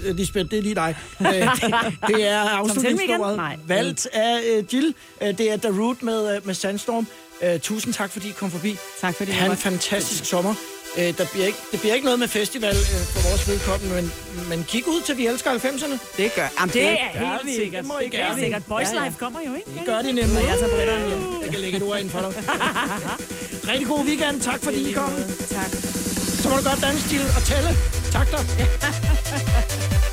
øh, Lisbeth, det er lige dig. Øh, det, det er afslutningsnummeret, Nej. valgt af øh, Jill. Øh, det er The Root med, øh, med Sandstorm. Øh, tusind tak, fordi I kom forbi. Tak fordi Ha' du en fantastisk sommer. Øh, der bliver ikke, det bliver ikke noget med festival øh, for vores vedkommende, men, men kig ud til Vi Elsker 90'erne. Det gør Jamen, Det er gør helt vi. sikkert. Det må Det er gerne. helt sikkert. Boys Ja, ja. Life kommer jo, ikke? Det gør de nemlig. Når jeg tager britteren hjem. Jeg kan lægge et ord ind for dig. Rigtig god weekend. Tak fordi I kom. Tak. Så må du godt danse, Jill, og tælle. Tak dig.